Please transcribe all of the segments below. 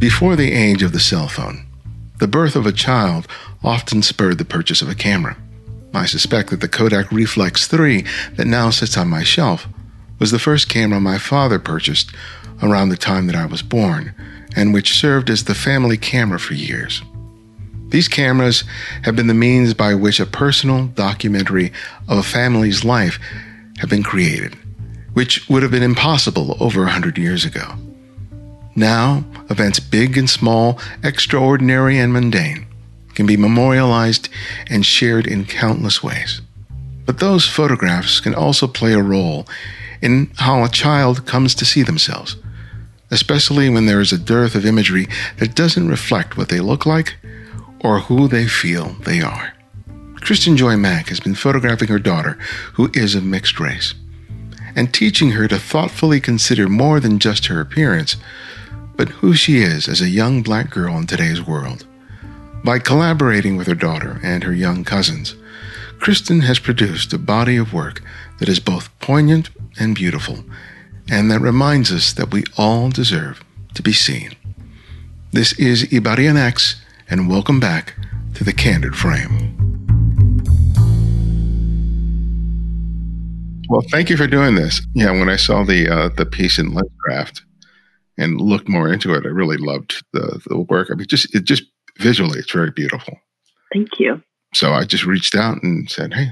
Before the age of the cell phone, the birth of a child often spurred the purchase of a camera. I suspect that the Kodak Reflex 3 that now sits on my shelf was the first camera my father purchased around the time that I was born, and which served as the family camera for years. These cameras have been the means by which a personal documentary of a family's life have been created, which would have been impossible over a hundred years ago. Now, events big and small, extraordinary and mundane, can be memorialized and shared in countless ways. But those photographs can also play a role in how a child comes to see themselves, especially when there is a dearth of imagery that doesn't reflect what they look like or who they feel they are. Kristen Joy Emack has been photographing her daughter, who is of mixed race, and teaching her to thoughtfully consider more than just her appearance, but who she is as a young black girl in today's world. By collaborating with her daughter and her young cousins, Kristen has produced a body of work that is both poignant and beautiful, and that reminds us that we all deserve to be seen. This is Ibarionex, and welcome back to the Candid Frame. Well, thank you for doing this. Yeah, when I saw the uh, the piece in Lenscraft and looked more into it, I really loved the the work. I mean, just it just visually, it's very beautiful. Thank you. So I just reached out and said, "Hey,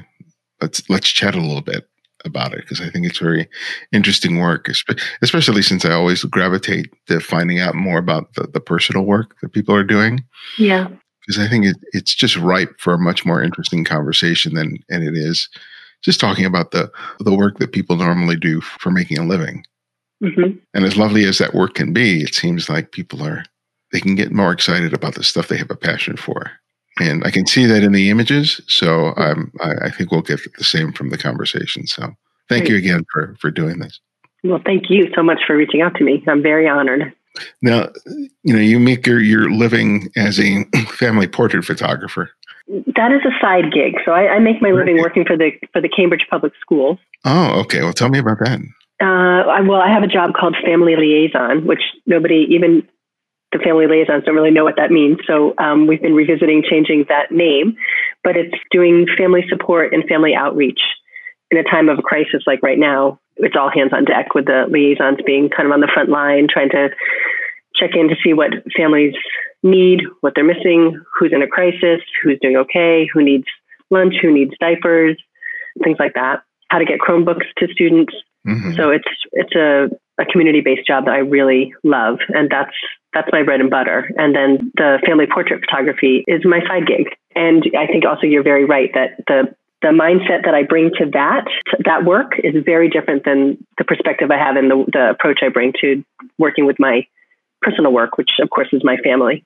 let's let's chat a little bit about it because I think it's very interesting work, especially since I always gravitate to finding out more about the, the personal work that people are doing. Yeah, because I think it, it's just ripe for a much more interesting conversation than and it is just talking about the the work that people normally do for making a living. Mm-hmm. And as lovely as that work can be, it seems like people are they can get more excited about the stuff they have a passion for. And I can see that in the images. So I'm, I, I think we'll get the same from the conversation. So thank Great. you again for, for doing this. Well, thank you so much for reaching out to me. I'm very honored. Now, you know, you make your, your living as a family portrait photographer. That is a side gig. So I, I make my living working for the for the Cambridge Public Schools. Oh, okay. Well, tell me about that. Uh, I, well, I have a job called family liaison, which nobody, even the family liaisons don't really know what that means. So um, we've been revisiting changing that name, but it's doing family support and family outreach in a time of a crisis like right now. It's all hands on deck with the liaisons being kind of on the front line, trying to check in to see what families need, what they're missing, who's in a crisis, who's doing okay, who needs lunch, who needs diapers, things like that. How to get Chromebooks to students. Mm-hmm. So it's it's a, a community based job that I really love, and that's that's my bread and butter. And then the family portrait photography is my side gig. And I think also you're very right that the the mindset that I bring to that that work is very different than the perspective I have and the, the approach I bring to working with my personal work, which of course is my family.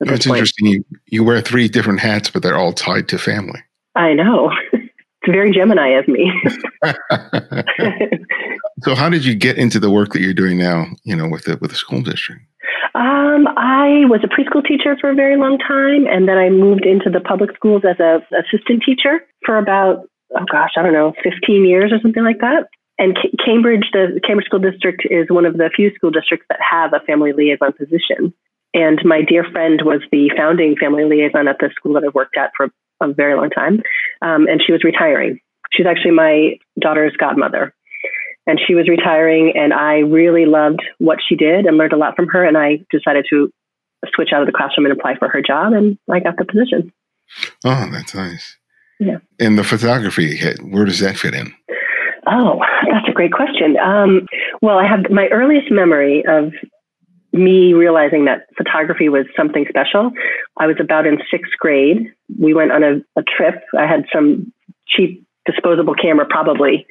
That's interesting. You, you wear three different hats, but they're all tied to family. I know. It's very Gemini of me. so, how did you get into the work that you're doing now? You know, with the with the school district. Um, I was a preschool teacher for a very long time, and then I moved into the public schools as a assistant teacher for about oh gosh, I don't know, 15 years or something like that. And C- Cambridge, the Cambridge School District, is one of the few school districts that have a family liaison position. And my dear friend was the founding family liaison at the school that I worked at for a very long time, um, and she was retiring. She's actually my daughter's godmother and she was retiring and I really loved what she did and learned a lot from her and I decided to switch out of the classroom and apply for her job and I got the position. Oh, that's nice. Yeah. And the photography, where does that fit in? Oh, that's a great question. Um, well, I have my earliest memory of me realizing that photography was something special. I was about in sixth grade. We went on a, a trip. I had some cheap disposable camera, probably,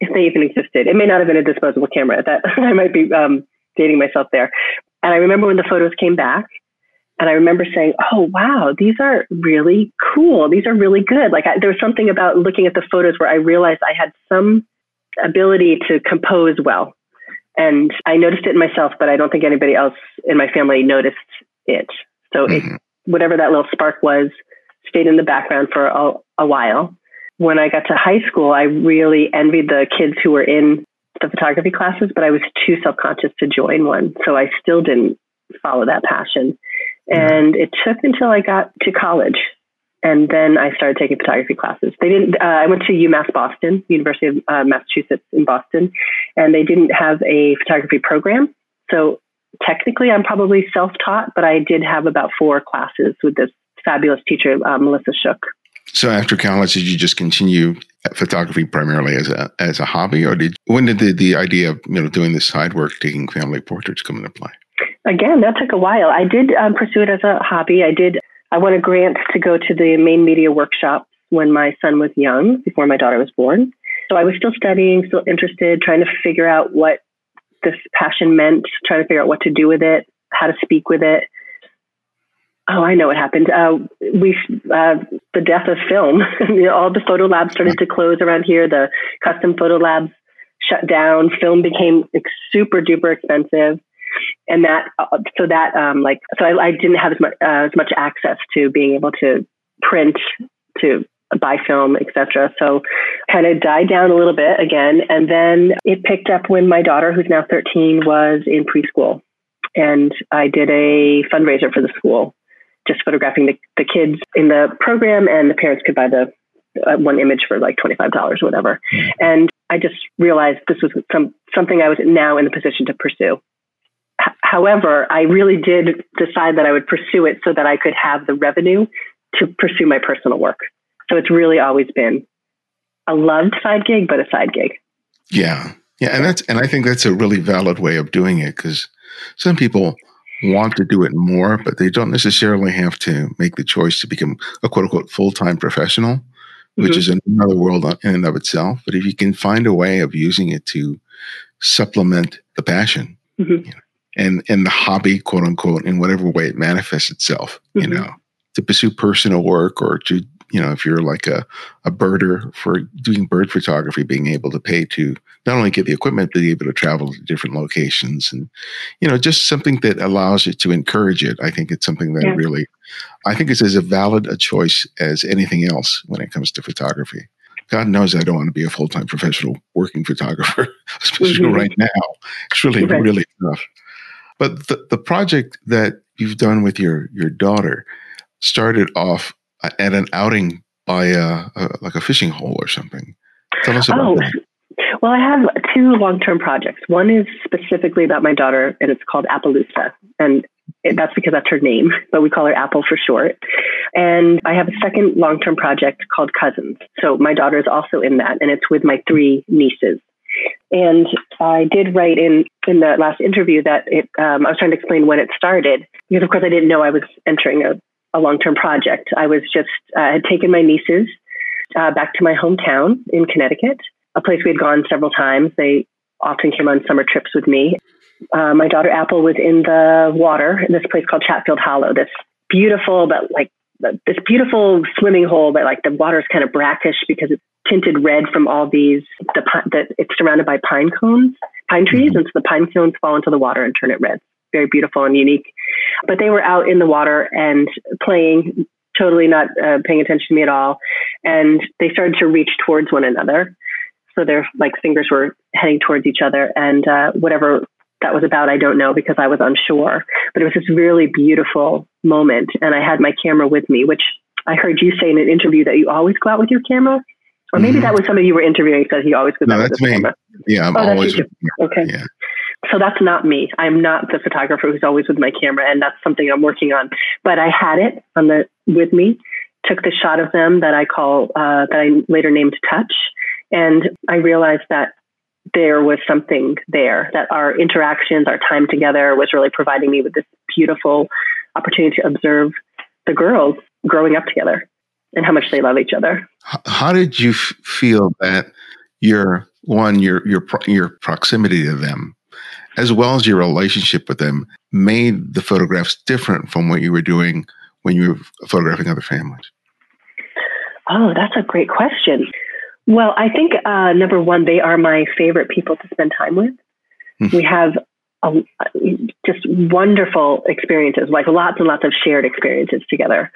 if they even existed. It may not have been a disposable camera. That I might be um, dating myself there. And I remember when the photos came back, and I remember saying, "Oh wow, these are really cool. These are really good." Like I, there was something about looking at the photos where I realized I had some ability to compose well, and I noticed it in myself, but I don't think anybody else in my family noticed it. So mm-hmm. it, whatever that little spark was, stayed in the background for a, a while when I got to high school, I really envied the kids who were in the photography classes, but I was too self conscious to join one. So I still didn't follow that passion. And it took until I got to college. And then I started taking photography classes. They didn't. Uh, I went to UMass Boston, University of uh, Massachusetts in Boston, and they didn't have a photography program. So technically, I'm probably self-taught, but I did have about four classes with this fabulous teacher, uh, Melissa Shook. So after college, did you just continue photography primarily as a as a hobby, or did when did the, the idea of you know doing this side work, taking family portraits, come into play? Again, that took a while. I did um, pursue it as a hobby. I did. I won a grant to go to the Maine Media Workshop when my son was young, before my daughter was born. So I was still studying, still interested, trying to figure out what this passion meant, trying to figure out what to do with it, how to speak with it. Oh, I know what happened. Uh, we uh, the death of film. all the photo labs started to close around here. The custom photo labs shut down. Film became super duper expensive, and that uh, so that um, like so I, I didn't have as much uh, as much access to being able to print to buy film, etc. So kind of died down a little bit again, and then it picked up when my daughter, who's now 13, was in preschool, and I did a fundraiser for the school just photographing the, the kids in the program, and the parents could buy the uh, one image for like $25 or whatever. Mm-hmm. And I just realized this was some, something I was now in the position to pursue. H- however, I really did decide that I would pursue it so that I could have the revenue to pursue my personal work. So it's really always been a loved side gig, but a side gig. Yeah. Yeah. And that's, and I think that's a really valid way of doing it because some people want to do it more, but they don't necessarily have to make the choice to become a quote unquote full time professional, mm-hmm. which is another world in and of itself. But if you can find a way of using it to supplement the passion mm-hmm. you know, and, and the hobby, quote unquote, in whatever way it manifests itself, mm-hmm. you know, to pursue personal work or to you know, if you're like a, a birder for doing bird photography, being able to pay to not only get the equipment, but be able to travel to different locations and, you know, just something that allows you to encourage it. I think it's something that yeah. really, I think it's as a valid a choice as anything else when it comes to photography. God knows I don't want to be a full time professional working photographer, especially mm-hmm. right now. It's really, right. really tough. But the, the project that you've done with your, your daughter started off at an outing by a, a, like a fishing hole or something. Tell us about oh, that. Well, I have two long-term projects. One is specifically about my daughter, and it's called Appaloosa, and that's because that's her name, but we call her Apple for short. And I have a second long-term project called Cousins. So my daughter is also in that, and it's with my three nieces. And I did write in in the last interview that it. Um, I was trying to explain when it started because, of course, I didn't know I was entering a a long term project. I was just, uh, had taken my nieces uh, back to my hometown in Connecticut, a place we had gone several times. They often came on summer trips with me. Uh, my daughter Apple was in the water in this place called Chatfield Hollow, this beautiful, but like this beautiful swimming hole, but like the water is kind of brackish because it's tinted red from all these, the, the it's surrounded by pine cones, pine trees. Mm-hmm. And so the pine cones fall into the water and turn it red very beautiful and unique. But they were out in the water and playing, totally not uh, paying attention to me at all. And they started to reach towards one another. So their like fingers were heading towards each other, and uh, whatever that was about, I don't know because I was unsure. But it was this really beautiful moment, and I had my camera with me, which I heard you say in an interview that you always go out with your camera. Or maybe mm-hmm. that was somebody you were interviewing because he always go no, with me. camera. Yeah, I'm oh, always. Okay. Yeah. So that's not me. I'm not the photographer who's always with my camera, and that's something I'm working on. But I had it on the with me. Took the shot of them that I call uh, that I later named Touch, and I realized that there was something there. That our interactions, our time together, was really providing me with this beautiful opportunity to observe the girls growing up together and how much they love each other. How did you f- feel that your one your your your proximity to them as well as your relationship with them made the photographs different from what you were doing when you were photographing other families? Oh, that's a great question. Well, I think uh, number one, they are my favorite people to spend time with. Mm-hmm. We have a, just wonderful experiences, like lots and lots of shared experiences together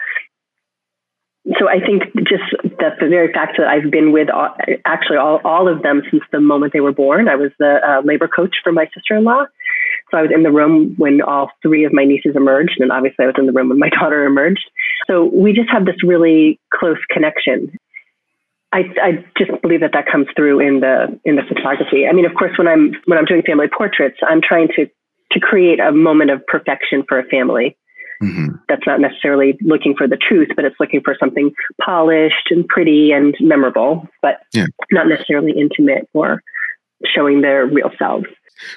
so I think just the, the very fact that I've been with all, actually all, all of them since the moment they were born. I was the uh, labor coach for my sister-in-law. So I was in the room when all three of my nieces emerged, and obviously I was in the room when my daughter emerged. So we just have this really close connection. I, I just believe that that comes through in the in the photography. I mean, of course, when I'm when I'm doing family portraits, I'm trying to to create a moment of perfection for a family. Mm-hmm. That's not necessarily looking for the truth, but it's looking for something polished and pretty and memorable, but yeah. not necessarily intimate or showing their real selves.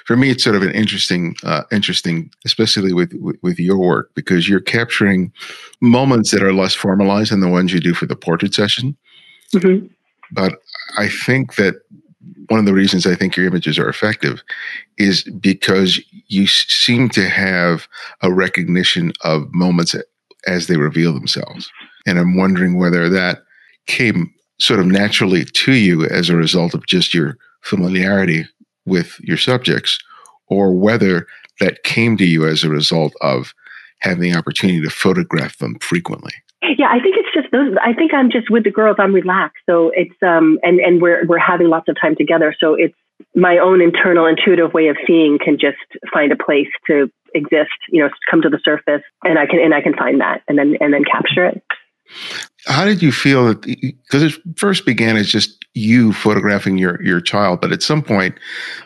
For me, it's sort of an interesting, uh, interesting, especially with, with, with your work because you're capturing moments that are less formalized than the ones you do for the portrait session. Mm-hmm. But I think that one of the reasons I think your images are effective is because you seem to have a recognition of moments as they reveal themselves. And I'm wondering whether that came sort of naturally to you as a result of just your familiarity with your subjects, or whether that came to you as a result of having the opportunity to photograph them frequently. Yeah, I think it's just those. I think I'm just with the girls. I'm relaxed, so it's um, and and we're we're having lots of time together. So it's my own internal intuitive way of seeing can just find a place to exist. You know, come to the surface, and I can and I can find that, and then and then capture it. How did you feel that? Because it first began as just you photographing your your child, but at some point,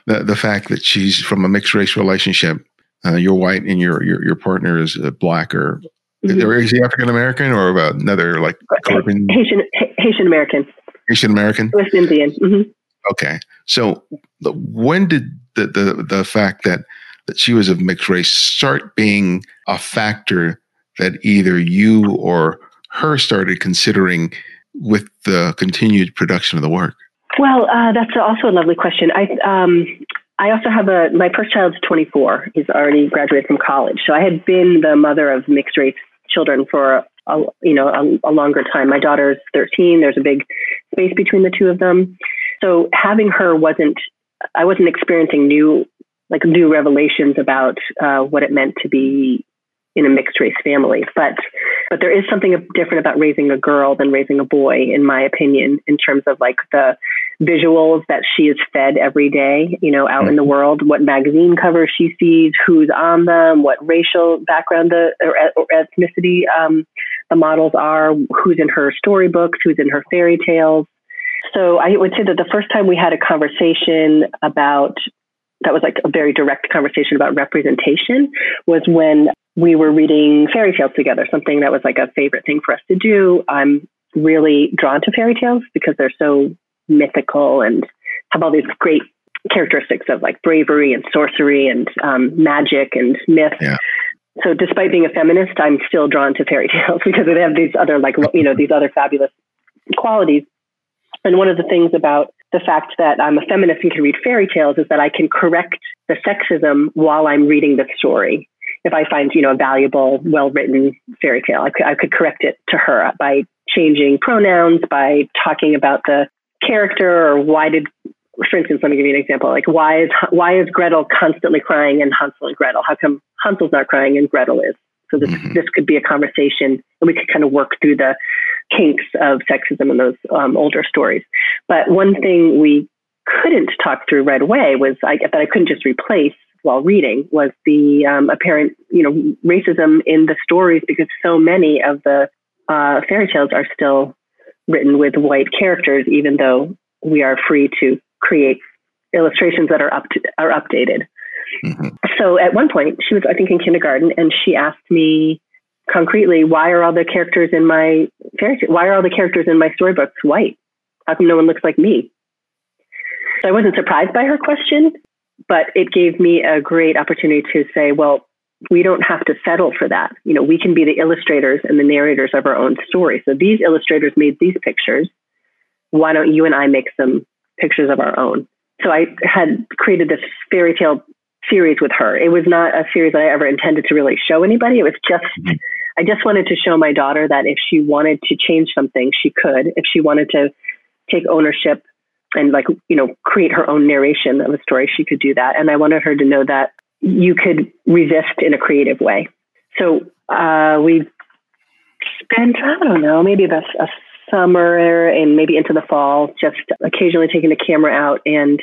the the fact that she's from a mixed race relationship, uh, you're white and your your your partner is uh, black or Mm-hmm. Is he African American or another like Caribbean? Haitian Haitian American. Haitian American. West Indian. Mm-hmm. Okay, so when did the, the the fact that that she was of mixed race start being a factor that either you or her started considering with the continued production of the work? Well, uh, that's also a lovely question. I um, I also have a my first child's 24. He's already graduated from college, so I had been the mother of mixed race children for a, you know a, a longer time. My daughter's 13. There's a big space between the two of them. So having her wasn't I wasn't experiencing new like new revelations about uh, what it meant to be in a mixed race family. But but there is something different about raising a girl than raising a boy, in my opinion, in terms of like the visuals that she is fed every day, you know, out in the mm-hmm. world, what magazine covers she sees, who's on them, what racial background the, or, or ethnicity um, the models are, who's in her storybooks, who's in her fairy tales. So I would say that the first time we had a conversation about that was like a very direct conversation about representation was when we were reading fairy tales together, something that was like a favorite thing for us to do. I'm really drawn to fairy tales because they're so mythical and have all these great characteristics of like bravery and sorcery and um, magic and myth. Yeah. So despite being a feminist, I'm still drawn to fairy tales because they have these other like you know these other fabulous qualities. And one of the things about the fact that I'm a feminist and can read fairy tales is that I can correct the sexism while I'm reading the story if I find, you know, a valuable, well written fairy tale, I could, I could correct it to her by changing pronouns, by talking about the character or why did, for instance, let me give you an example. Like why is, why is Gretel constantly crying and Hansel and Gretel? How come Hansel's not crying and Gretel is? So this, mm-hmm. this could be a conversation and we could kind of work through the kinks of sexism in those um, older stories. But one thing we couldn't talk through right away was I, that I couldn't just replace while reading was the um, apparent, you know, racism in the stories because so many of the uh, fairy tales are still written with white characters, even though we are free to create illustrations that are up to, are updated. Mm-hmm. So at one point, she was, I think, in kindergarten, and she asked me concretely, "Why are all the characters in my fairy Why are all the characters in my storybooks white? How come no one looks like me?" So I wasn't surprised by her question, but it gave me a great opportunity to say, well, we don't have to settle for that. You know, we can be the illustrators and the narrators of our own story. So these illustrators made these pictures. Why don't you and I make some pictures of our own? So I had created this fairy tale series with her. It was not a series that I ever intended to really show anybody. It was just, mm-hmm. I just wanted to show my daughter that if she wanted to change something, she could. If she wanted to take ownership and like you know create her own narration of a story she could do that and i wanted her to know that you could resist in a creative way so uh, we spent i don't know maybe about a summer and maybe into the fall just occasionally taking the camera out and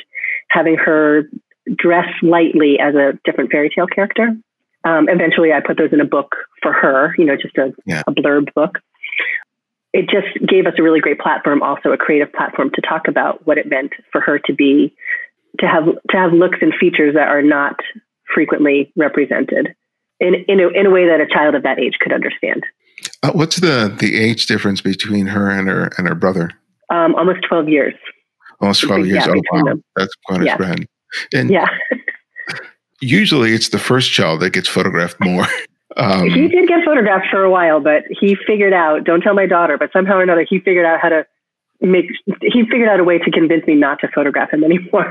having her dress lightly as a different fairy tale character. Um, eventually, I put those in a book for her, you know, just a, yeah. a blurb book. It just gave us a really great platform, also a creative platform to talk about what it meant for her to be, to have to have looks and features that are not frequently represented in in a, in a way that a child of that age could understand. Uh, what's the the age difference between her and her and her brother? Um, almost twelve years. Almost twelve years. Yeah, oh wow, them. that's quite a yeah. spread. And yeah. usually, it's the first child that gets photographed more. Um, he did get photographed for a while, but he figured out. Don't tell my daughter, but somehow or another, he figured out how to make. He figured out a way to convince me not to photograph him anymore.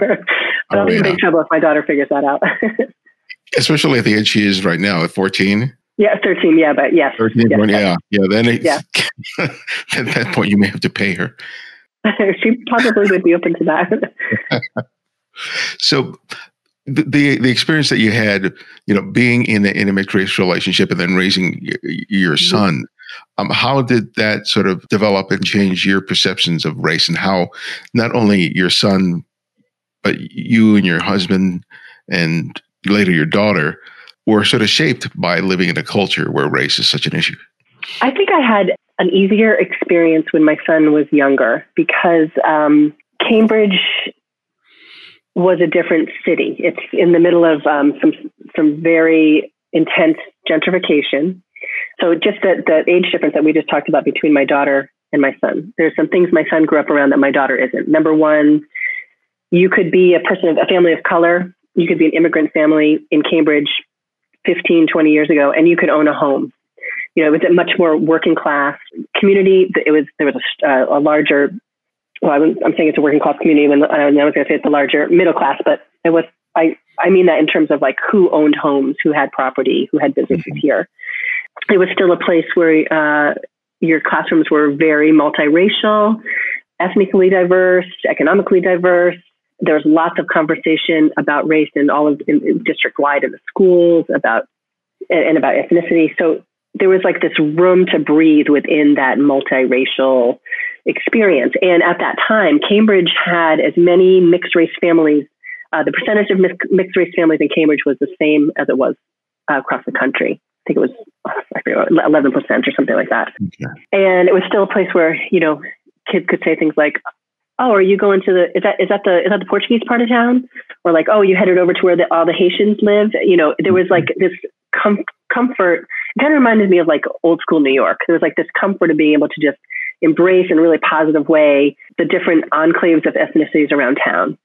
but oh, I'll be yeah. in big trouble if my daughter figures that out. Especially at the age she is right now, at fourteen. Yeah, 13. Yeah, but yes. 13, yes, yeah. Yeah. Then it, yeah. at that point, you may have to pay her. she probably would be open to that. so, the, the, the experience that you had, you know, being in, a, in a mixed race relationship and then raising your, your mm-hmm. son, um, how did that sort of develop and change your perceptions of race and how not only your son, but you and your husband and later your daughter were sort of shaped by living in a culture where race is such an issue? I think I had an easier experience when my son was younger because um, Cambridge was a different city. It's in the middle of um, some some very intense gentrification. So just the, the age difference that we just talked about between my daughter and my son. There's some things my son grew up around that my daughter isn't. Number one, you could be a person of a family of color. You could be an immigrant family in Cambridge 15, 20 years ago, and you could own a home. You know, it was a much more working class community. It was there was a, uh, a larger. Well, I'm, I'm, saying it's a working class community, and I was going to say it's a larger middle class, but it was. I I mean that in terms of like who owned homes, who had property, who had businesses mm-hmm. here. It was still a place where uh, your classrooms were very multiracial, ethnically diverse, economically diverse there's lots of conversation about race and all of district wide in the schools about and, and about ethnicity. So there was like this room to breathe within that multiracial experience. And at that time, Cambridge had as many mixed race families. Uh, the percentage of mixed race families in Cambridge was the same as it was uh, across the country. I think it was I forget, 11% or something like that. Okay. And it was still a place where, you know, kids could say things like, oh, are you going to the is that is that the is that the Portuguese part of town? Or like, oh, you headed over to where the, all the Haitians live? You know, there was like this com- comfort. It kind of reminded me of like old school New York. There was like this comfort of being able to just embrace in a really positive way the different enclaves of ethnicities around town.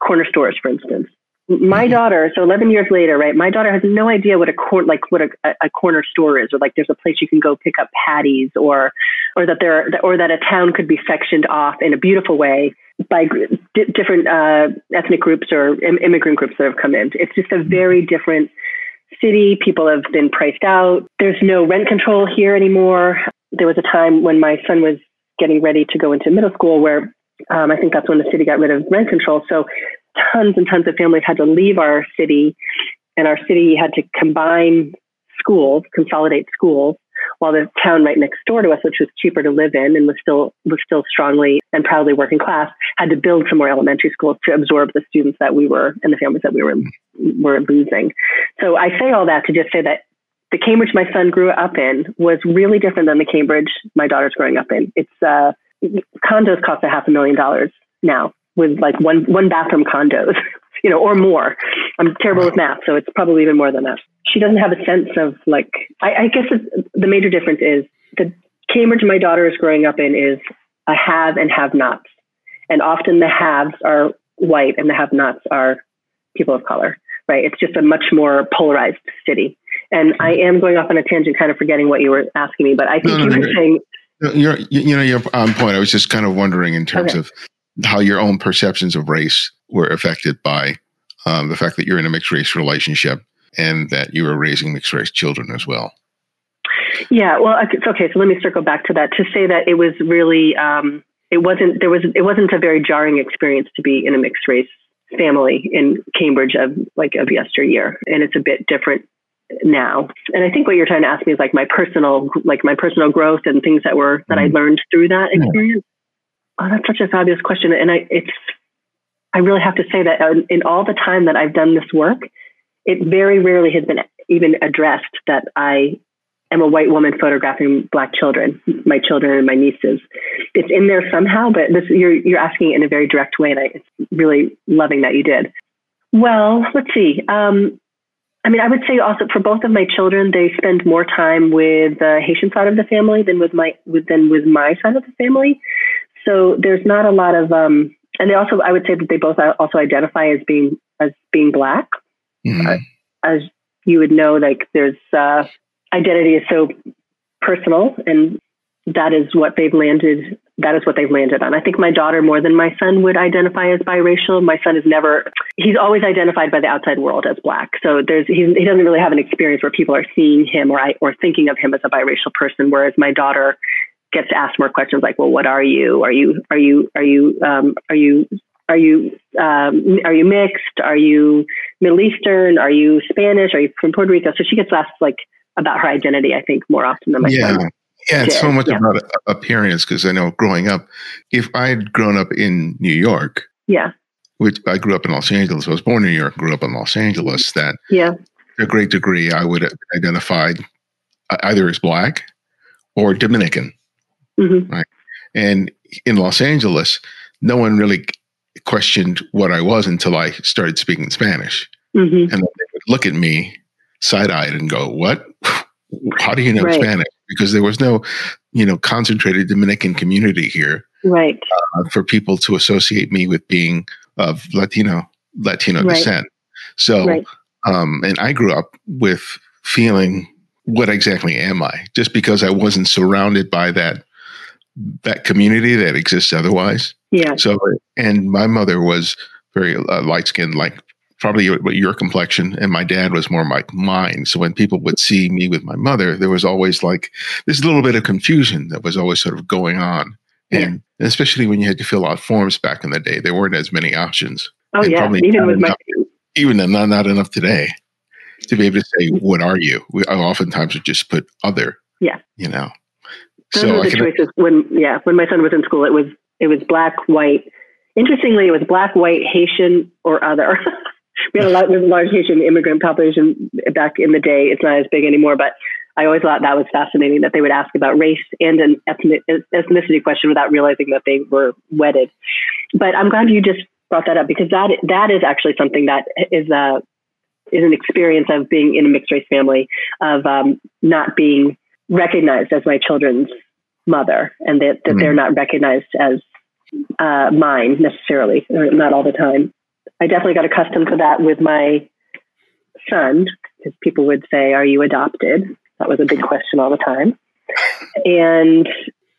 Corner stores, for instance my mm-hmm. daughter, so 11 years later, right? My daughter has no idea what a cor- like what a, a, corner store is, or like there's a place you can go pick up patties, or or that there or that a town could be sectioned off in a beautiful way by d- different uh, ethnic groups or Im- immigrant groups that have come in. It's just a very different city. People have been priced out. There's no rent control here anymore. There was a time when my son was getting ready to go into middle school where um, I think that's when the city got rid of rent control. So tons and tons of families had to leave our city, and our city had to combine schools, consolidate schools, while the town right next door to us, which was cheaper to live in and was still was still strongly and proudly working class, had to build some more elementary schools to absorb the students that we were and the families that we were were losing. So I say all that to just say that the Cambridge my son grew up in was really different than the Cambridge my daughter's growing up in. It's uh, condos cost a half a million dollars now with like one one bathroom condos, you know, or more. I'm terrible with math, so it's probably even more than that. She doesn't have a sense of like. I, I guess the major difference is the Cambridge my daughter is growing up in is a have and have nots, and often the haves are white and the have nots are people of color. Right? It's just a much more polarized city. And I am going off on a tangent, kind of forgetting what you were asking me, but I think no, no, you were saying you're you know you're on um, point. I was just kind of wondering in terms okay. of how your own perceptions of race were affected by um, the fact that you're in a mixed race relationship and that you were raising mixed race children as well. Yeah, well, it's okay. So let me circle back to that to say that it was really, um, it wasn't there was it wasn't a very jarring experience to be in a mixed race family in Cambridge of like of yesteryear, and it's a bit different now. And I think what you're trying to ask me is like my personal like my personal growth and things that were that mm-hmm. I learned through that experience. Oh, that's such a fabulous question, and I it's I really have to say that in all the time that I've done this work, it very rarely has been even addressed that I am a white woman photographing black children, my children and my nieces. It's in there somehow, but this, you're you're asking in a very direct way, and I, it's really loving that you did. Well, let's see. Um, I mean, I would say also for both of my children, they spend more time with the Haitian side of the family than with my than with my side of the family. So there's not a lot of, um, and they also, I would say that they both also identify as being as being black. Mm-hmm. Uh, as you would know, like there's uh, identity is so personal, and that is what they've landed that is what they've landed on. I think my daughter more than my son would identify as biracial. My son is never he's always identified by the outside world as black. So there's he doesn't really have an experience where people are seeing him or I, or thinking of him as a biracial person whereas my daughter gets asked more questions like, "Well, what are you? Are you are you are you um, are you are you um, are you mixed? Are you Middle Eastern? Are you Spanish? Are you from Puerto Rico?" So she gets asked like about her identity. I think more often than my yeah. son. Yeah, it's so much yeah. about appearance because I know growing up, if I had grown up in New York, yeah, which I grew up in Los Angeles, I was born in New York, grew up in Los Angeles, that yeah, to a great degree, I would have identified either as black or Dominican, mm-hmm. right? And in Los Angeles, no one really questioned what I was until I started speaking Spanish, mm-hmm. and they would look at me side eyed and go, "What? How do you know right. Spanish?" because there was no, you know, concentrated Dominican community here. Right. Uh, for people to associate me with being of Latino Latino right. descent. So, right. um, and I grew up with feeling, what exactly am I? Just because I wasn't surrounded by that that community that exists otherwise. Yeah. So, and my mother was very uh, light skinned, like probably your, your complexion and my dad was more like mine. So when people would see me with my mother there was always like this little bit of confusion that was always sort of going on. Yeah. and especially when you had to fill out forms back in the day there weren't as many options. Oh and yeah. even with enough, my even not, not enough today to be able to say what are you? We I oftentimes would just put other yeah. you know those so the choices when yeah when my son was in school it was it was black white interestingly it was black white haitian or other we had a, lot, a large Haitian immigrant population back in the day. It's not as big anymore, but I always thought that was fascinating that they would ask about race and an ethnic, ethnicity question without realizing that they were wedded. But I'm glad you just brought that up because that that is actually something that is a is an experience of being in a mixed race family of um, not being recognized as my children's mother and that, that mm-hmm. they're not recognized as uh, mine necessarily, or not all the time. I definitely got accustomed to that with my son because people would say, Are you adopted? That was a big question all the time. And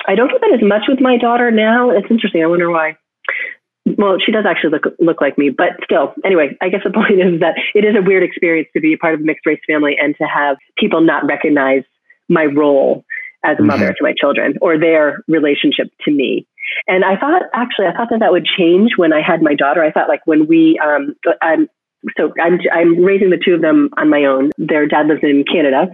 I don't get that as much with my daughter now. It's interesting. I wonder why. Well, she does actually look look like me, but still. Anyway, I guess the point is that it is a weird experience to be a part of a mixed race family and to have people not recognize my role as a mother mm-hmm. to my children or their relationship to me. And I thought, actually, I thought that that would change when I had my daughter. I thought like when we, um, I'm, so I'm, I'm raising the two of them on my own. Their dad lives in Canada.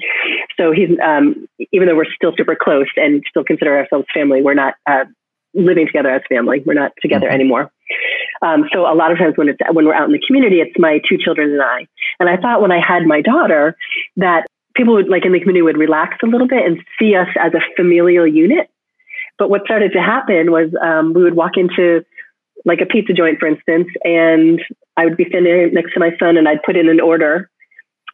So he's, um, even though we're still super close and still consider ourselves family, we're not, uh, living together as family. We're not together mm-hmm. anymore. Um, so a lot of times when it's when we're out in the community, it's my two children and I. And I thought when I had my daughter that people would like in the community would relax a little bit and see us as a familial unit but what started to happen was um, we would walk into like a pizza joint, for instance, and I would be standing next to my son and I'd put in an order.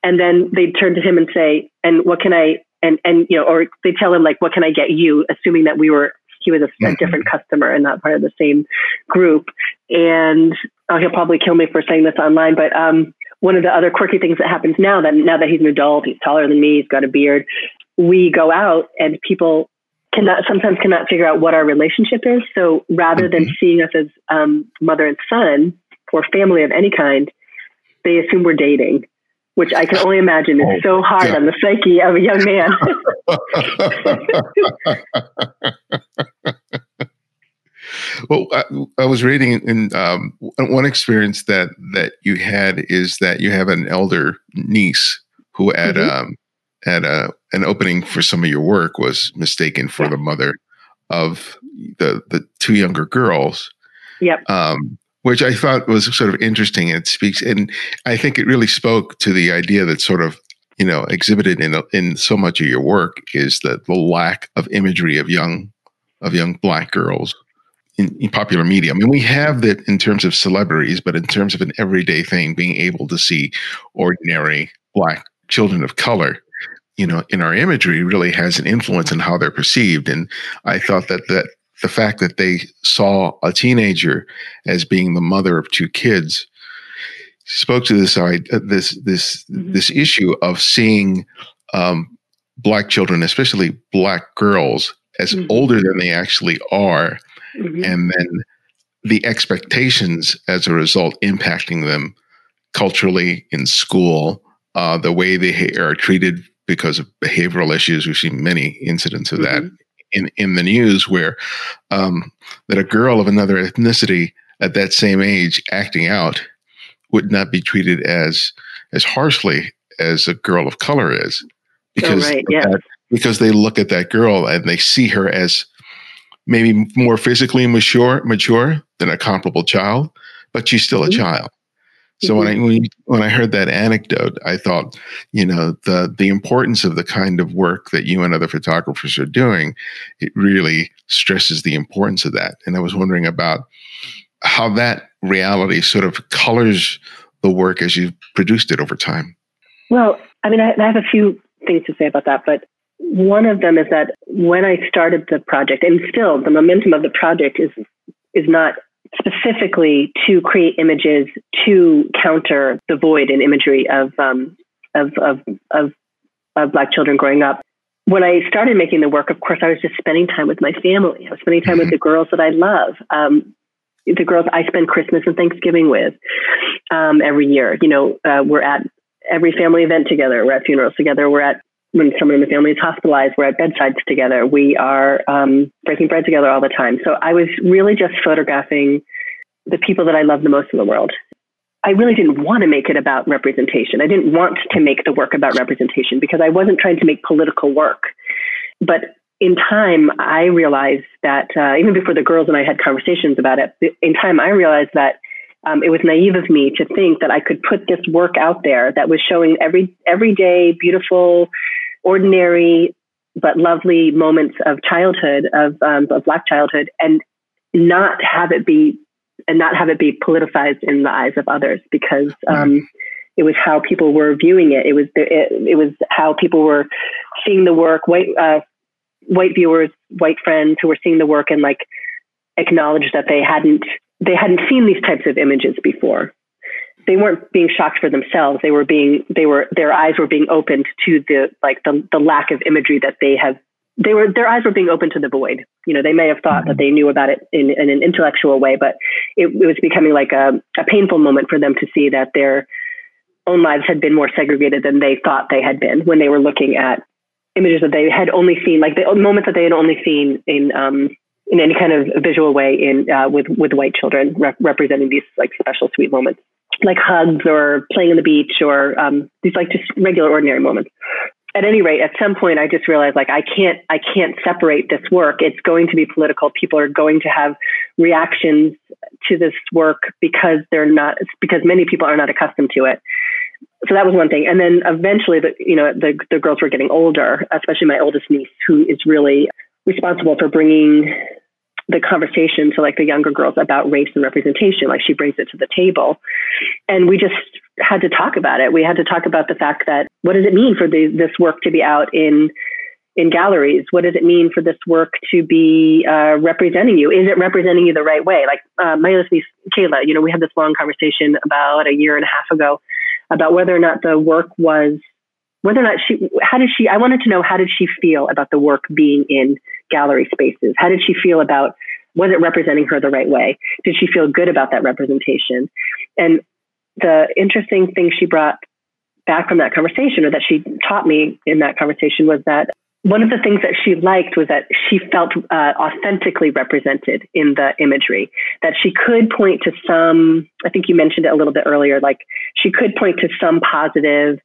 And then they'd turn to him and say, and what can I, and, and, you know, or they tell him like, what can I get you? Assuming that we were, he was a, a mm-hmm. different customer and not part of the same group. And oh, he'll probably kill me for saying this online, but, um, one of the other quirky things that happens now that now that he's an adult, he's taller than me, he's got a beard. We go out and people cannot sometimes cannot figure out what our relationship is. So rather than mm-hmm. seeing us as um, mother and son or family of any kind, they assume we're dating, which I can only imagine is oh, so hard yeah. on the psyche of a young man. well, I, I, was reading in um, one experience that that you had is that you have an elder niece who had mm-hmm. um, at a, an opening for some of your work was mistaken for yeah. the mother of the the two younger girls. Yep. Um, which I thought was sort of interesting. It speaks, and I think it really spoke to the idea that sort of you know exhibited in in so much of your work is that the lack of imagery of young of young black girls in, in, popular media. I mean, we have that in terms of celebrities, but in terms of an everyday thing, being able to see ordinary black children of color, you know, in our imagery really has an influence on how they're perceived. And I thought that that the fact that they saw a teenager as being the mother of two kids spoke to this uh, this this mm-hmm. this issue of seeing um, black children, especially black girls, as mm-hmm. older than they actually are, mm-hmm. and then the expectations as a result impacting them culturally in school, uh, the way they are treated because of behavioral issues. We've seen many incidents of that mm-hmm. in in the news where um, that a girl of another ethnicity at that same age acting out would not be treated as as harshly as a girl of color is oh, because oh, right. That, because they look at that girl and they see her as maybe more physically mature mature than a comparable child but she's still a mm-hmm. child so when I mm-hmm. when, when I heard that anecdote, I thought, you know, the the importance of the kind of work that you and other photographers are doing, it really stresses the importance of that. And I was wondering about how that reality sort of colors the work as you've produced it over time. Well, I mean, I, I have a few things to say about that, but one of them is that when I started the project, and still the momentum of the project is is not specifically to create images to counter the void in imagery of, um, of, of, of, of Black children growing up. When I started making the work, of course, I was just spending time with my family. I was spending time mm-hmm. with the girls that I love. Um, the girls I spend Christmas and Thanksgiving with um, every year. You know, uh, we're at every family event together. We're at funerals together. We're at when someone in the family is hospitalized, we're at bedsides together. We are um, breaking bread together all the time. So I was really just photographing the people that I love the most in the world. I really didn't want to make it about representation. I didn't want to make the work about representation because I wasn't trying to make political work. But in time, I realized that uh, even before the girls and I had conversations about it, in time, I realized that um, it was naive of me to think that I could put this work out there that was showing every everyday, beautiful ordinary but lovely moments of childhood, of, um, of Black childhood, and not have it be and not have it be politicized in the eyes of others because um, it was how people were viewing it. It was the, it, it, was how people were seeing the work. White uh, white viewers, white friends who were seeing the work and like acknowledged that they hadn't they hadn't seen these types of images before they weren't being shocked for themselves. They were being they were their eyes were being opened to the like the the lack of imagery that they have. They were their eyes were being opened to the void. You know, they may have thought that they knew about it in, in an intellectual way, but it, it was becoming like a, a painful moment for them to see that their own lives had been more segregated than they thought they had been when they were looking at images that they had only seen, like the moments that they had only seen in um, in any kind of visual way in uh, with with white children rep- representing these like special sweet moments like hugs or playing on the beach or um, these like just regular ordinary moments. At any rate at some point i just realized like i can't i can't separate this work. It's going to be political. People are going to have reactions to this work because they're not because many people are not accustomed to it. So that was one thing. And then eventually the you know the, the girls were getting older especially my oldest niece who is really responsible for bringing the conversation to like the younger girls about race and representation. Like she brings it to the table. And we just had to talk about it. We had to talk about the fact that what does it mean for the, this work to be out in in galleries? What does it mean for this work to be uh, representing you? Is it representing you the right way? Like uh, my other niece, Kayla, you know, we had this long conversation about a year and a half ago about whether or not the work was, whether or not she, how did she, I wanted to know how did she feel about the work being in gallery spaces? How did she feel about was it representing her the right way? Did she feel good about that representation? And the interesting thing she brought back from that conversation, or that she taught me in that conversation, was that one of the things that she liked was that she felt uh, authentically represented in the imagery. That she could point to some, I think you mentioned it a little bit earlier, like she could point to some positive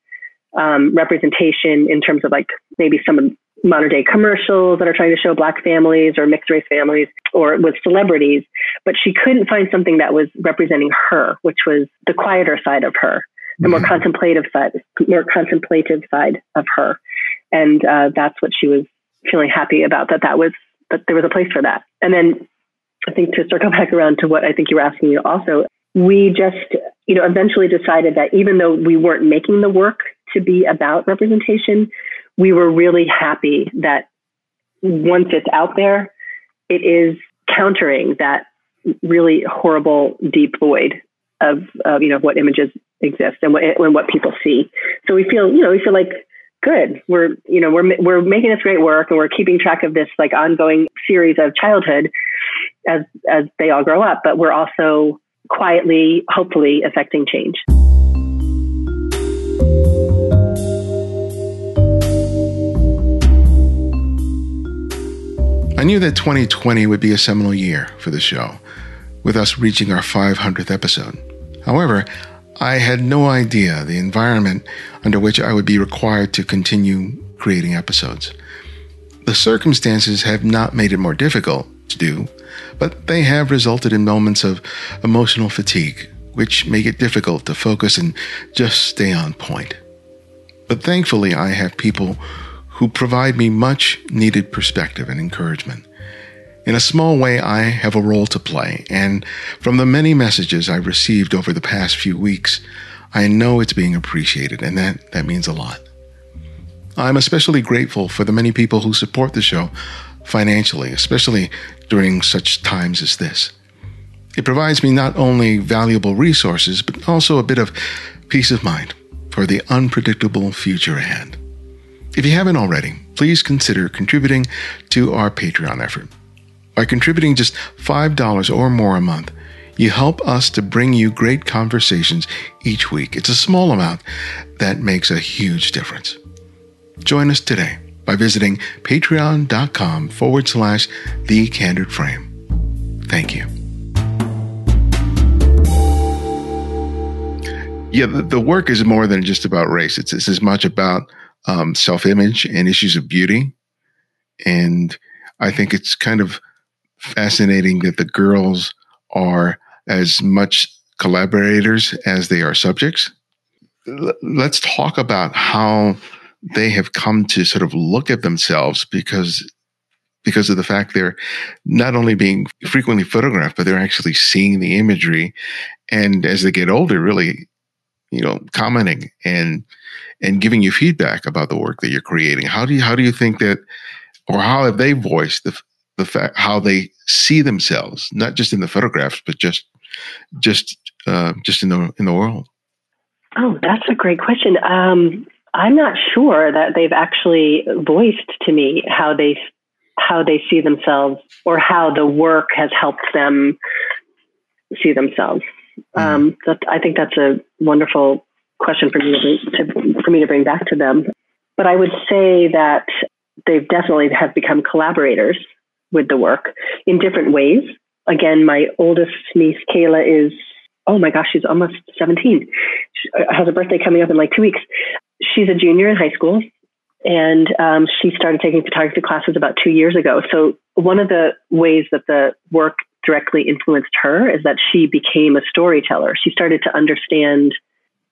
um, representation in terms of like maybe some modern day commercials that are trying to show black families or mixed race families or with celebrities, but she couldn't find something that was representing her, which was the quieter side of her, the more mm-hmm. contemplative side, more contemplative side of her. And uh, that's what she was feeling happy about that that was that there was a place for that. And then I think to circle back around to what I think you were asking me also, we just, you know, eventually decided that even though we weren't making the work to be about representation, we were really happy that once it's out there, it is countering that really horrible deep void of, you know what images exist and what and what people see. So we feel you know we feel like good. We're you know we're we're making this great work and we're keeping track of this like ongoing series of childhood as as they all grow up, but we're also quietly, hopefully, affecting change. I knew that 2020 would be a seminal year for the show, with us reaching our 500th episode. However, I had no idea the environment under which I would be required to continue creating episodes. The circumstances have not made it more difficult to do, but they have resulted in moments of emotional fatigue, which make it difficult to focus and just stay on point. But thankfully, I have people who provide me much needed perspective and encouragement. In a small way, I have a role to play, and from the many messages I've received over the past few weeks, I know it's being appreciated, and that, that means a lot. I'm especially grateful for the many people who support the show financially, especially during such times as this. It provides me not only valuable resources, but also a bit of peace of mind for the unpredictable future ahead. If you haven't already, please consider contributing to our Patreon effort. By contributing just $5 or more a month, you help us to bring you great conversations each week. It's a small amount that makes a huge difference. Join us today by visiting patreon.com forward slash the candid frame. Thank you. Yeah, the, the work is more than just about race. It's, it's as much about um, self image and issues of beauty. And I think it's kind of fascinating that the girls are as much collaborators as they are subjects. L- let's talk about how they have come to sort of look at themselves because because of the fact they're not only being frequently photographed, but they're actually seeing the imagery. And as they get older, really, you know, commenting and and giving you feedback about the work that you're creating. How do you how do you think that, or how have they voiced the the fact how they see themselves, not just in the photographs, but just just uh, just in the in the world? Oh, that's a great question. Um, I'm not sure that they've actually voiced to me how they how they see themselves or how the work has helped them see themselves. Mm-hmm. Um, that, I think that's a wonderful question for me to, to, for me to bring back to them. But I would say that they definitely have become collaborators with the work in different ways. Again, my oldest niece Kayla is oh my gosh, she's almost 17. She has a birthday coming up in like two weeks. She's a junior in high school, and um, she started taking photography classes about two years ago. So one of the ways that the work directly influenced her is that she became a storyteller. She started to understand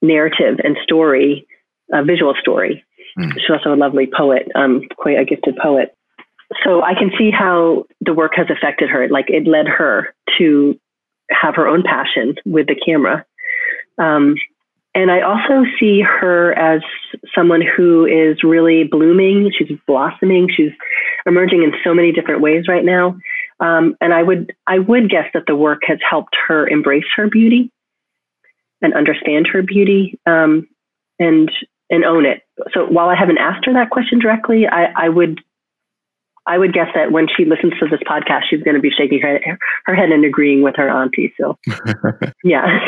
narrative and story, uh, visual story. Mm. She's also a lovely poet, um, quite a gifted poet. So I can see how the work has affected her. Like it led her to have her own passion with the camera. Um, and I also see her as someone who is really blooming. She's blossoming. She's emerging in so many different ways right now. Um, and I would I would guess that the work has helped her embrace her beauty and understand her beauty um, and and own it. So while I haven't asked her that question directly, I, I would I would guess that when she listens to this podcast, she's going to be shaking her, her head and agreeing with her auntie. So, yeah.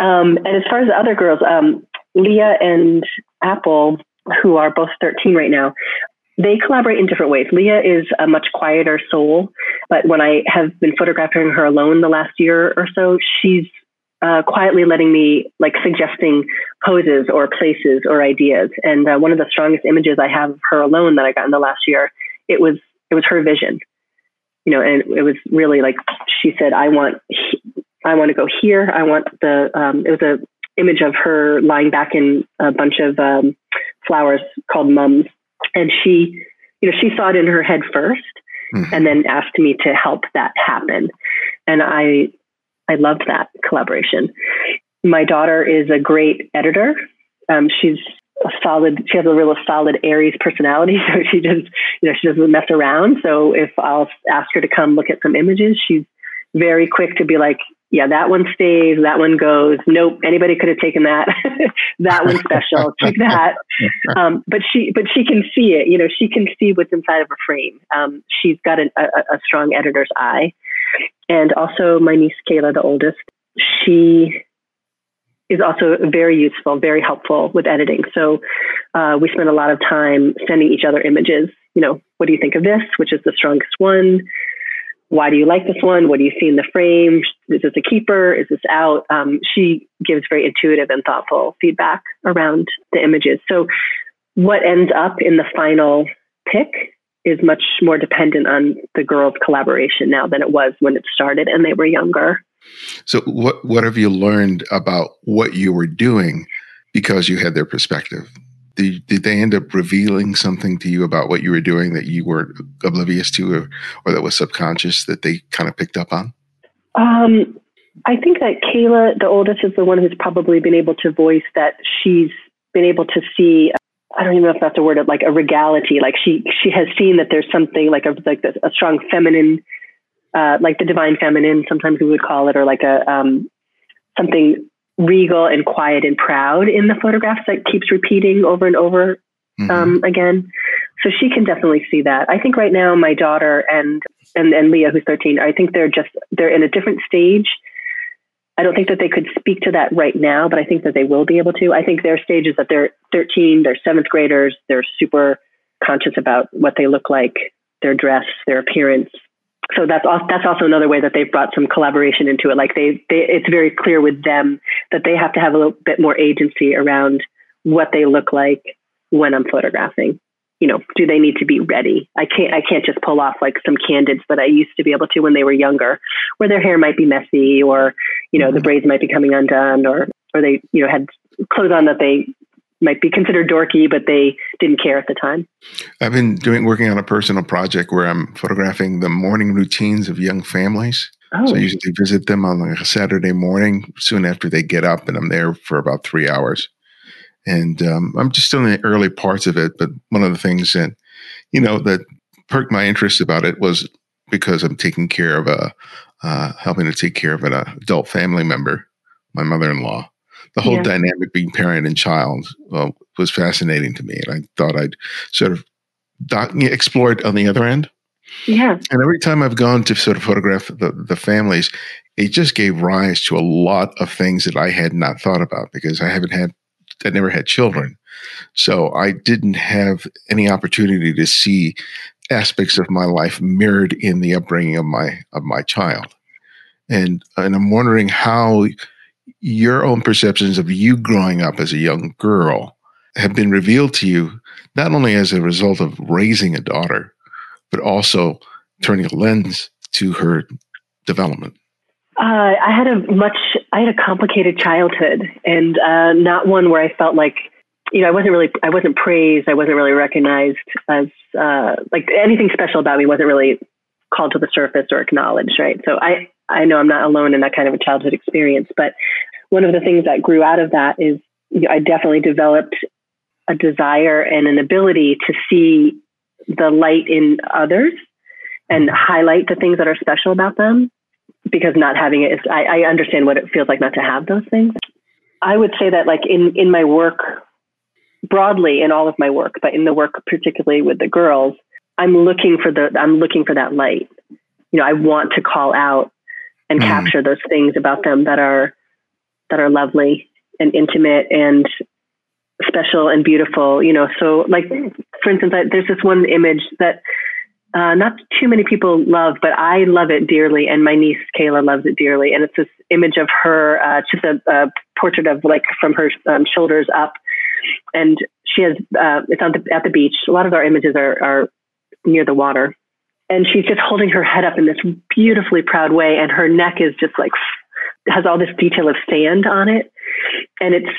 um, and as far as the other girls, um, Leah and Apple, who are both 13 right now, they collaborate in different ways. Leah is a much quieter soul, but when I have been photographing her alone the last year or so, she's uh, quietly letting me like suggesting poses or places or ideas. And uh, one of the strongest images I have of her alone that I got in the last year, it was it was her vision. You know, and it was really like she said, "I want, I want to go here. I want the." Um, it was a image of her lying back in a bunch of um, flowers called mums, and she, you know, she saw it in her head 1st mm-hmm. and then asked me to help that happen. And I I loved that collaboration. My daughter is a great editor. Um, she's a solid. She has a real solid Aries personality, so she just you know she doesn't mess around. So if I'll ask her to come look at some images, she's very quick to be like, yeah, that one stays, that one goes. Nope, anybody could have taken that. that one's special. Take that. Um, but she, but she can see it. You know, she can see what's inside of a frame. Um, she's got a, a, a strong editor's eye, and also my niece Kayla, the oldest, she is also very useful, very helpful with editing. So uh, we spend a lot of time sending each other images. You know, what do you think of this? Which is the strongest one? Why do you like this one? What do you see in the frame? Is this a keeper? Is this out? Um, she gives very intuitive and thoughtful feedback around the images. So what ends up in the final pick is much more dependent on the girls' collaboration now than it was when it started and they were younger. So, what what have you learned about what you were doing because you had their perspective? Did, did they end up revealing something to you about what you were doing that you were oblivious to, or, or that was subconscious that they kind of picked up on? Um, I think that Kayla, the oldest, is the one who's probably been able to voice that she's been able to see I don't even know if that's a word, like a regality. Like she she has seen that there's something like a like a strong feminine, uh, like the divine feminine. Sometimes we would call it, or like a um, something regal and quiet and proud in the photographs that keeps repeating over and over mm-hmm. um, again. So she can definitely see that. I think right now my daughter and and and Leah, who's 13, I think they're just they're in a different stage I don't think that they could speak to that right now, but I think that they will be able to. I think their stage is that they're 13, they're seventh graders, they're super conscious about what they look like, their dress, their appearance. So that's also, that's also another way that they've brought some collaboration into it. Like they, they, it's very clear with them that they have to have a little bit more agency around what they look like when I'm photographing you know, do they need to be ready? I can't I can't just pull off like some candids that I used to be able to when they were younger, where their hair might be messy or, you know, mm-hmm. the braids might be coming undone or or they, you know, had clothes on that they might be considered dorky, but they didn't care at the time. I've been doing working on a personal project where I'm photographing the morning routines of young families. Oh. So I usually visit them on like a Saturday morning soon after they get up, and I'm there for about three hours and um, I'm just still in the early parts of it. But one of the things that you know that perked my interest about it was because I'm taking care of a uh, helping to take care of an adult family member, my mother-in-law. The whole yeah. dynamic being parent and child well, was fascinating to me, and I thought I'd sort of doc- explore it on the other end. Yeah. And every time I've gone to sort of photograph the, the families, it just gave rise to a lot of things that I had not thought about because I haven't had I never had children. So I didn't have any opportunity to see aspects of my life mirrored in the upbringing of my of my child. And and I'm wondering how your own perceptions of you growing up as a young girl have been revealed to you not only as a result of raising a daughter, but also turning a lens to her development. Uh, I had a much, I had a complicated childhood, and uh, not one where I felt like, you know, I wasn't really, I wasn't praised, I wasn't really recognized as uh, like anything special about me wasn't really called to the surface or acknowledged, right? So I, I know I'm not alone in that kind of a childhood experience, but one of the things that grew out of that is you know, I definitely developed a desire and an ability to see the light in others and highlight the things that are special about them because not having it is, I, I understand what it feels like not to have those things. I would say that like in, in my work broadly in all of my work, but in the work particularly with the girls, I'm looking for the, I'm looking for that light. You know, I want to call out and mm. capture those things about them that are, that are lovely and intimate and special and beautiful, you know. So like, for instance, I, there's this one image that uh, not too many people love, but I love it dearly, and my niece Kayla loves it dearly. And it's this image of her, uh, just a, a portrait of like from her um, shoulders up, and she has uh, it's on the, at the beach. A lot of our images are, are near the water, and she's just holding her head up in this beautifully proud way, and her neck is just like has all this detail of sand on it, and it's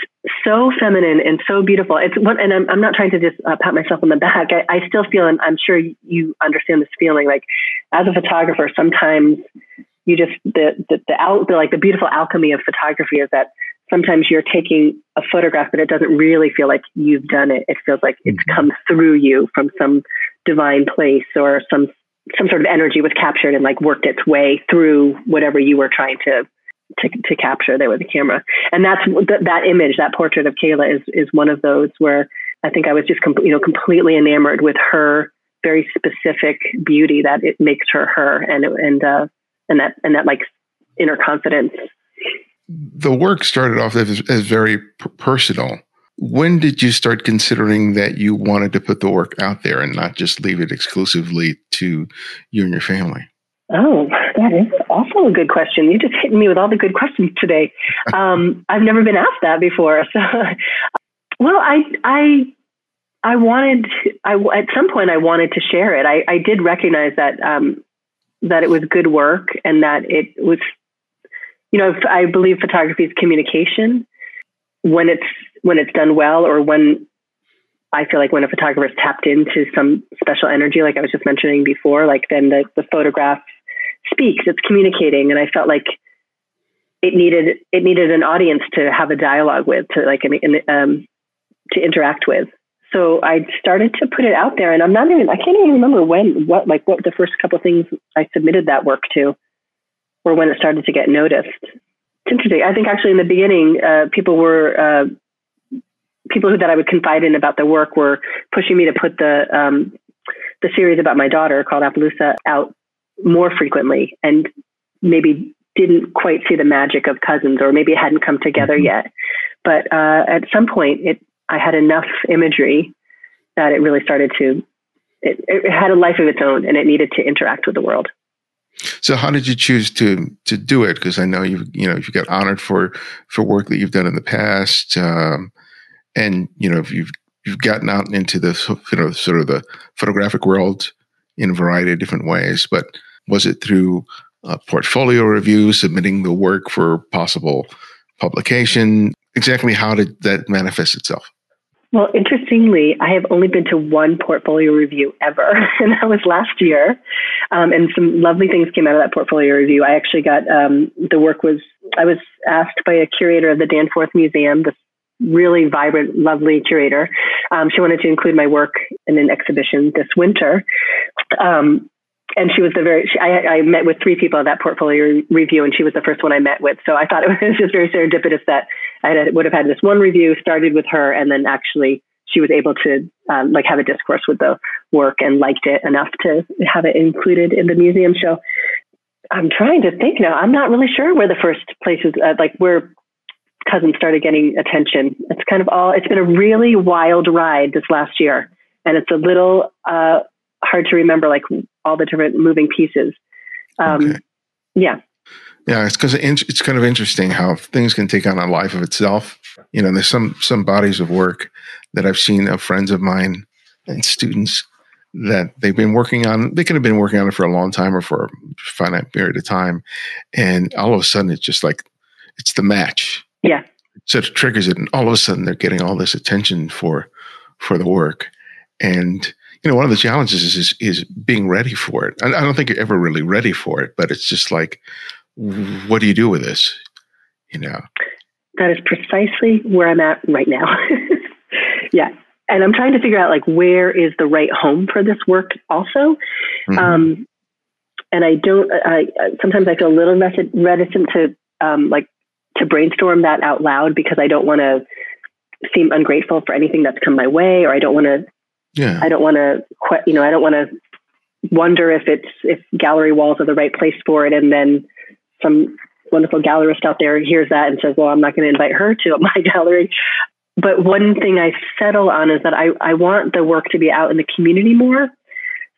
so feminine and so beautiful. It's one, and I'm, I'm not trying to just uh, pat myself on the back. I, I still feel, and I'm sure you understand this feeling. Like as a photographer, sometimes you just the the, the, out, the like the beautiful alchemy of photography is that sometimes you're taking a photograph, but it doesn't really feel like you've done it. It feels like it's mm-hmm. come through you from some divine place or some some sort of energy was captured and like worked its way through whatever you were trying to to, to capture there with the camera. And that's th- that image, that portrait of Kayla is is one of those where I think I was just com- you know completely enamored with her very specific beauty that it makes her her and and uh, and that and that like inner confidence. The work started off as, as very personal. When did you start considering that you wanted to put the work out there and not just leave it exclusively to you and your family? Oh, that is also a good question. You just hit me with all the good questions today. Um, I've never been asked that before. So, well, I, I, I wanted, I, at some point I wanted to share it. I, I did recognize that, um, that it was good work and that it was, you know, I believe photography is communication when it's, when it's done well or when I feel like when a photographer is tapped into some special energy, like I was just mentioning before, like then the, the photograph speaks, it's communicating. And I felt like it needed, it needed an audience to have a dialogue with, to like, um, to interact with. So I started to put it out there and I'm not even, I can't even remember when, what, like what the first couple things I submitted that work to or when it started to get noticed. It's interesting. I think actually in the beginning, uh, people were, uh, people who, that I would confide in about the work were pushing me to put the um, the series about my daughter called Appaloosa out more frequently, and maybe didn't quite see the magic of cousins, or maybe it hadn't come together mm-hmm. yet. But uh, at some point, it I had enough imagery that it really started to. It, it had a life of its own, and it needed to interact with the world. So, how did you choose to to do it? Because I know you you know you got honored for for work that you've done in the past. Um, and you know if you've you've gotten out into the you know sort of the photographic world in a variety of different ways. But was it through a portfolio review, submitting the work for possible publication? Exactly how did that manifest itself? Well, interestingly, I have only been to one portfolio review ever, and that was last year. Um, and some lovely things came out of that portfolio review. I actually got um, the work was I was asked by a curator of the Danforth Museum, this really vibrant, lovely curator. Um, she wanted to include my work in an exhibition this winter. Um, and she was the very, she, I, I, met with three people at that portfolio review, and she was the first one I met with. So I thought it was just very serendipitous that I had, would have had this one review, started with her, and then actually she was able to um, like have a discourse with the work and liked it enough to have it included in the museum show. I'm trying to think now. I'm not really sure where the first places, uh, like where cousin started getting attention. It's kind of all, it's been a really wild ride this last year. And it's a little uh, hard to remember, like all the different moving pieces. Um, okay. Yeah. Yeah, it's because it's kind of interesting how things can take on a life of itself. You know, there's some some bodies of work that I've seen of friends of mine and students that they've been working on. They could have been working on it for a long time or for a finite period of time, and all of a sudden, it's just like it's the match. Yeah. So it triggers it, and all of a sudden they're getting all this attention for for the work. And you know, one of the challenges is is, is being ready for it. I, I don't think you're ever really ready for it, but it's just like, what do you do with this? You know. That is precisely where I'm at right now. yeah. And I'm trying to figure out like where is the right home for this work also. Mm-hmm. Um, and I don't, I, sometimes I feel a little reticent to um, like to brainstorm that out loud because I don't want to seem ungrateful for anything that's come my way, or I don't want to. Yeah. I don't want to. You know, I don't want to wonder if it's if gallery walls are the right place for it, and then some wonderful gallerist out there hears that and says, "Well, I'm not going to invite her to my gallery." But one thing I settle on is that I, I want the work to be out in the community more.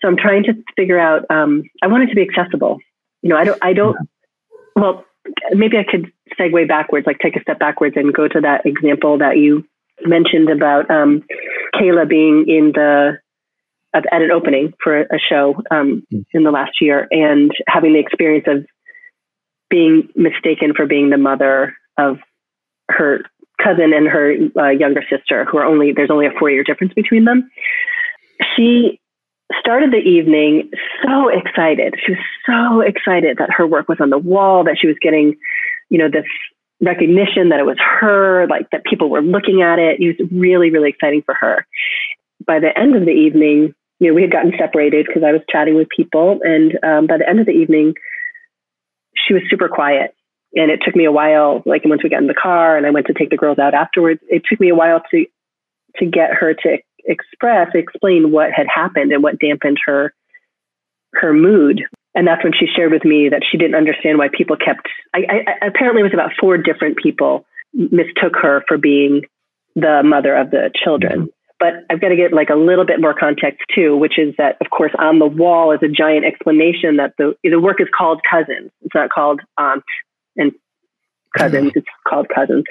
So I'm trying to figure out. Um, I want it to be accessible. You know, I don't. I don't. Well, maybe I could segue backwards, like take a step backwards and go to that example that you mentioned about um, Kayla being in the at, at an opening for a show um, mm. in the last year and having the experience of being mistaken for being the mother of her cousin and her uh, younger sister, who are only there's only a four year difference between them. She started the evening so excited. She was so excited that her work was on the wall, that she was getting, you know, this recognition that it was her, like that people were looking at it. It was really, really exciting for her. By the end of the evening, you know, we had gotten separated because I was chatting with people. And um, by the end of the evening, she was super quiet. And it took me a while, like once we got in the car and I went to take the girls out afterwards, it took me a while to to get her to express, explain what had happened and what dampened her her mood. And that's when she shared with me that she didn't understand why people kept. I, I, apparently, it was about four different people mistook her for being the mother of the children. But I've got to get like a little bit more context too, which is that, of course, on the wall is a giant explanation that the the work is called Cousins. It's not called Aunt and Cousins. Mm. It's called Cousins.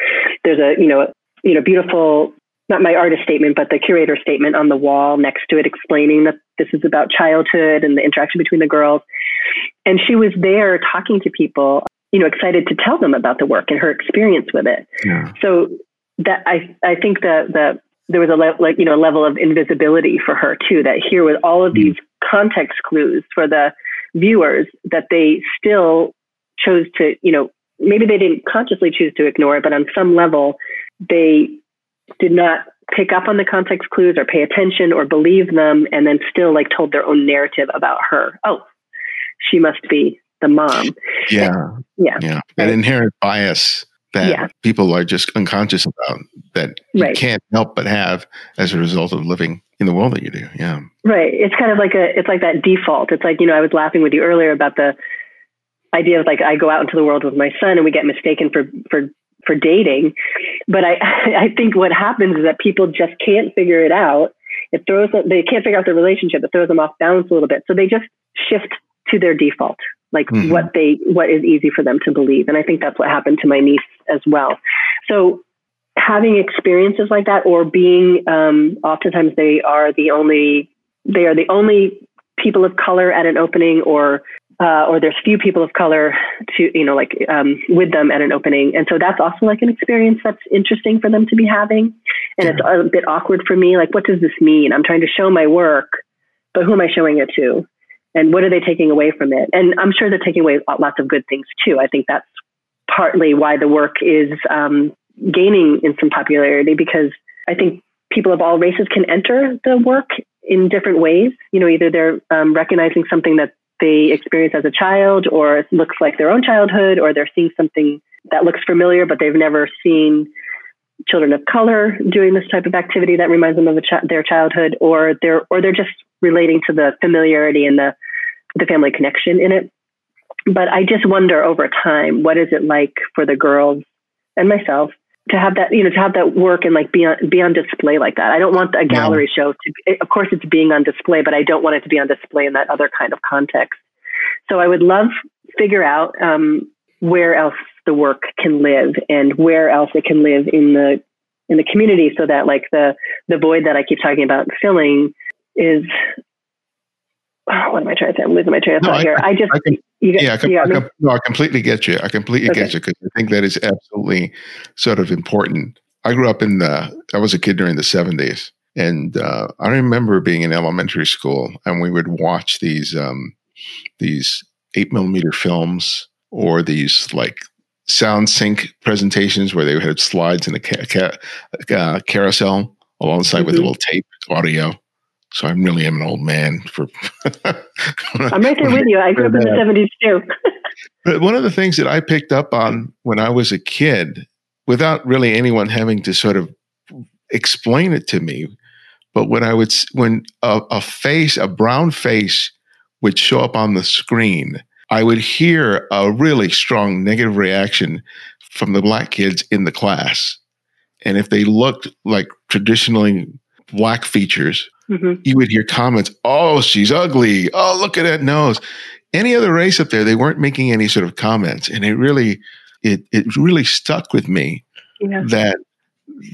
There's a you know you know beautiful not my artist statement, but the curator statement on the wall next to it explaining that this is about childhood and the interaction between the girls. And she was there talking to people, you know, excited to tell them about the work and her experience with it. Yeah. So that I I think that the there was a le- like you know a level of invisibility for her too. That here with all of mm. these context clues for the viewers that they still chose to you know maybe they didn't consciously choose to ignore it, but on some level they did not pick up on the context clues or pay attention or believe them and then still like told their own narrative about her. Oh, she must be the mom. Yeah. Yeah. Yeah. An inherent bias that yeah. people are just unconscious about that you right. can't help but have as a result of living in the world that you do. Yeah. Right. It's kind of like a it's like that default. It's like, you know, I was laughing with you earlier about the idea of like I go out into the world with my son and we get mistaken for for for dating. But I, I think what happens is that people just can't figure it out. It throws them, they can't figure out the relationship. It throws them off balance a little bit. So they just shift to their default, like mm-hmm. what they, what is easy for them to believe. And I think that's what happened to my niece as well. So having experiences like that or being, um, oftentimes they are the only, they are the only people of color at an opening or uh, or there's few people of color to you know like um, with them at an opening and so that's also like an experience that's interesting for them to be having and it's a bit awkward for me like what does this mean i'm trying to show my work but who am i showing it to and what are they taking away from it? And i'm sure they're taking away lots of good things too. I think that's partly why the work is um, gaining in some popularity because i think people of all races can enter the work in different ways. You know either they're um, recognizing something that they experience as a child or it looks like their own childhood or they're seeing something that looks familiar but they've never seen children of color doing this type of activity that reminds them of ch- their childhood or they're or they're just relating to the familiarity and the the family connection in it. But i just wonder over time what is it like for the girls and myself to have that you know to have that work and like be on be on display like that? I don't want a gallery show to be, of course it's being on display but i don't want it to be on display in that other kind of context. So i would love figure out um, where else the work can live and where else it can live in the in the community so that like the the void that i keep talking about filling is oh, what am I trying to say? I'm losing my train of thought no, here. I, I just, I can, yeah, I, I, can, no, I completely get you. I completely okay. get you because I think that is absolutely sort of important. I grew up in the, I was a kid during the 70s. And uh, I remember being in elementary school and we would watch these, um, these eight millimeter films or these like sound sync presentations where they had slides in a ca- ca- uh, carousel alongside mm-hmm. with a little tape audio. So I really am an old man for. I'm right there with you. I grew up in the 70s too. but one of the things that I picked up on when I was a kid, without really anyone having to sort of explain it to me, but when I would, when a, a face, a brown face would show up on the screen, I would hear a really strong negative reaction from the black kids in the class. And if they looked like traditionally black features, mm-hmm. you would hear comments, "Oh, she's ugly. Oh, look at that nose." Any other race up there, they weren't making any sort of comments, and it really, it it really stuck with me yeah. that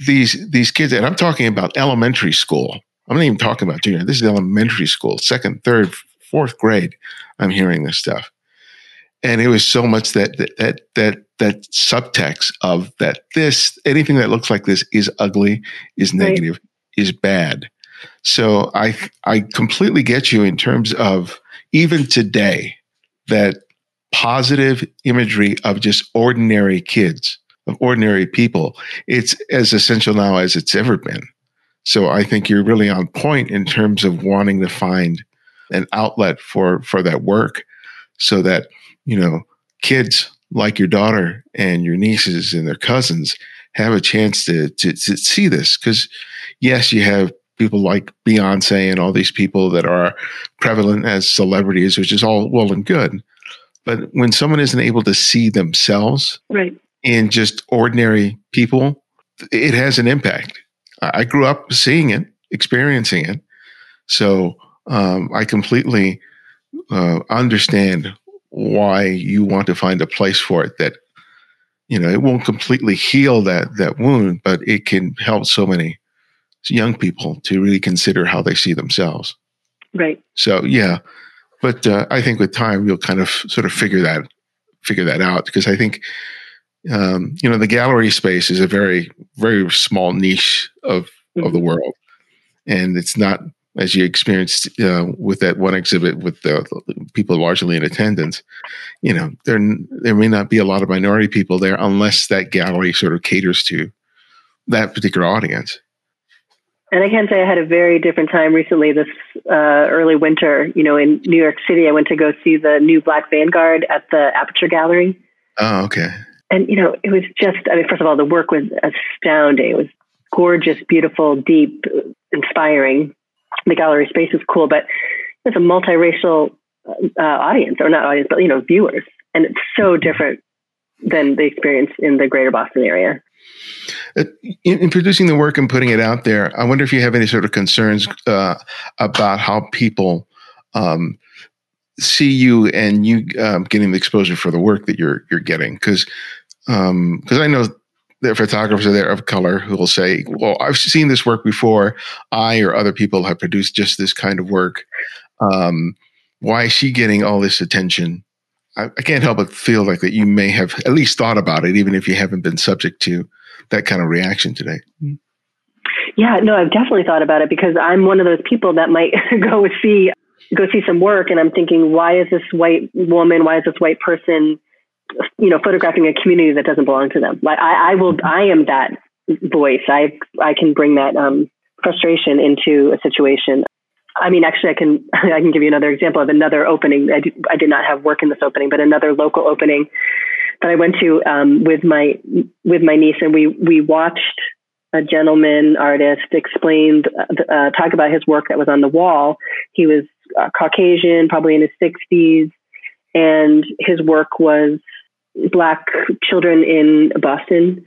these these kids, and I'm talking about elementary school. I'm not even talking about junior. This is elementary school, second, third, fourth grade. I'm hearing this stuff, and it was so much that that that that, that subtext of that this anything that looks like this is ugly, is negative, right. is bad. So I I completely get you in terms of even today that positive imagery of just ordinary kids of ordinary people, it's as essential now as it's ever been. So I think you're really on point in terms of wanting to find an outlet for for that work so that, you know, kids like your daughter and your nieces and their cousins have a chance to to, to see this because yes, you have people like Beyonce and all these people that are prevalent as celebrities, which is all well and good. But when someone isn't able to see themselves right in just ordinary people, it has an impact. I grew up seeing it, experiencing it. So um, I completely uh, understand why you want to find a place for it that, you know, it won't completely heal that, that wound, but it can help so many young people to really consider how they see themselves. Right. So, yeah. But uh, I think with time, you'll kind of sort of figure that, figure that out because I think um, you know, the gallery space is a very, very small niche of mm-hmm. of the mm-hmm. world, and it's not as you experienced uh, with that one exhibit with the, the, people largely in attendance. You know, there there may not be a lot of minority people there unless that gallery sort of caters to that particular audience. And I can say I had a very different time recently this uh, early winter. You know, in New York City, I went to go see the new Black Vanguard at the Aperture Gallery. Oh, okay and you know, it was just, I mean, first of all, the work was astounding. It was gorgeous, beautiful, deep, inspiring. The gallery space is cool, but it's a multiracial uh, audience, or not audience, but you know, viewers, and it's so different than the experience in the greater Boston area. Uh, in, in, producing the work and putting it out there, I wonder if you have any sort of concerns uh, about how people um, see you and you um, getting the exposure for the work that you're you're getting. Because because um, I know there are photographers there of color who will say, "Well, I've seen this work before. I or other people have produced just this kind of work. Um, why is she getting all this attention?" I, I, can't help but feel like that you may have at least thought about it, even if you haven't been subject to that kind of reaction today. Yeah, no, I've definitely thought about it because I'm one of those people that might go see go see some work, and I'm thinking, why is this white woman, why is this white person you know, photographing a community that doesn't belong to them. Like I, I will, I am that voice. I, I can bring that um, frustration into a situation. I mean, actually, I can, I can give you another example of another opening. I, do, I did not have work in this opening, but another local opening that I went to um, with my, with my niece, and we, we watched a gentleman artist explained, uh, talk about his work that was on the wall. He was uh, Caucasian, probably in his 60s, and his work was black children in Boston,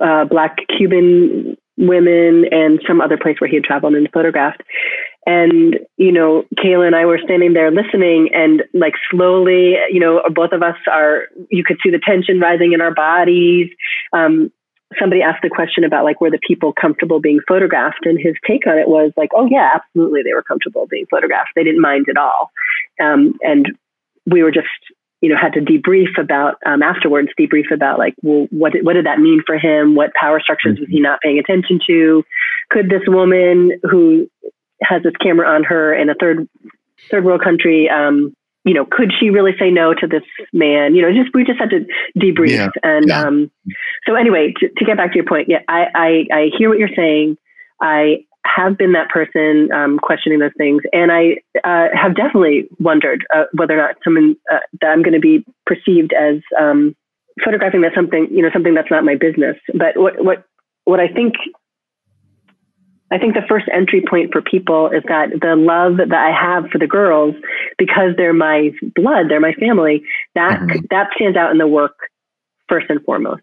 uh, black Cuban women, and some other place where he had traveled and photographed. And, you know, Kayla and I were standing there listening and like slowly, you know, both of us are, you could see the tension rising in our bodies. Um, somebody asked the question about like, were the people comfortable being photographed? And his take on it was like, oh yeah, absolutely. They were comfortable being photographed. They didn't mind at all. Um, and we were just you know had to debrief about um, afterwards debrief about like well what what did that mean for him what power structures was he mm-hmm. not paying attention to could this woman who has this camera on her in a third third world country um, you know could she really say no to this man you know just we just had to debrief yeah. and yeah. Um, so anyway to, to, get back to your point yeah I, I i hear what you're saying i have been that person um, questioning those things, and I uh, have definitely wondered uh, whether or not someone uh, that I'm going to be perceived as um, photographing that something, you know, something that's not my business. But what what what I think I think the first entry point for people is that the love that I have for the girls, because they're my blood, they're my family, that mm-hmm. that stands out in the work first and foremost.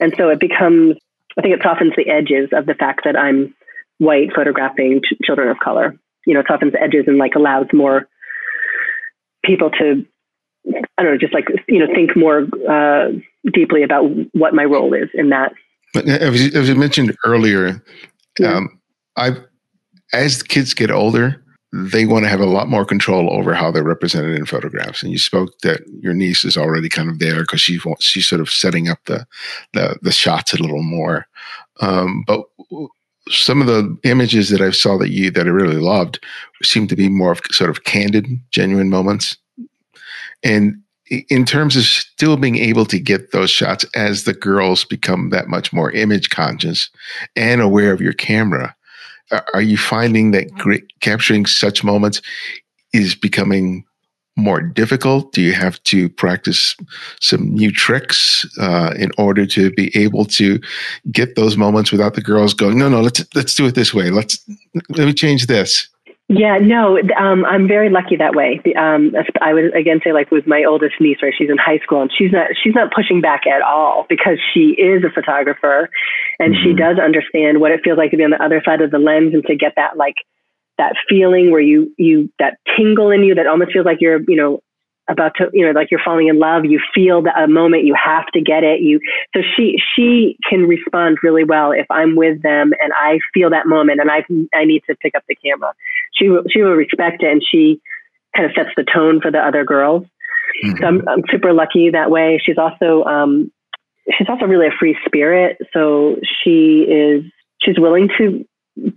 And so it becomes, I think it softens the edges of the fact that I'm white photographing ch- children of color. You know, it softens edges and like allows more people to, I don't know, just like, you know, think more uh, deeply about what my role is in that. But as you, as you mentioned earlier, yeah. um, I, as kids get older, they want to have a lot more control over how they're represented in photographs. And you spoke that your niece is already kind of there because she she's sort of setting up the the, the shots a little more. Um, but some of the images that I saw that you that I really loved seemed to be more of sort of candid, genuine moments. And in terms of still being able to get those shots as the girls become that much more image conscious and aware of your camera, are you finding that great, capturing such moments is becoming more difficult? Do you have to practice some new tricks uh, in order to be able to get those moments without the girls going, "No, no, let's let's do it this way. Let's let me change this." Yeah, no, um, I'm very lucky that way. Um, I would again say like with my oldest niece, right? She's in high school and she's not she's not pushing back at all because she is a photographer, and mm-hmm. she does understand what it feels like to be on the other side of the lens and to get that like that feeling where you you that tingle in you that almost feels like you're you know about to you know like you're falling in love you feel that a moment you have to get it. You so she she can respond really well if i'm with them and i feel that moment and i i need to pick up the camera. She will she will respect it and she kind of sets the tone for the other girls. Mm-hmm. so I'm, I'm super lucky that way. She's also um she's also really a free spirit. So she is she's willing to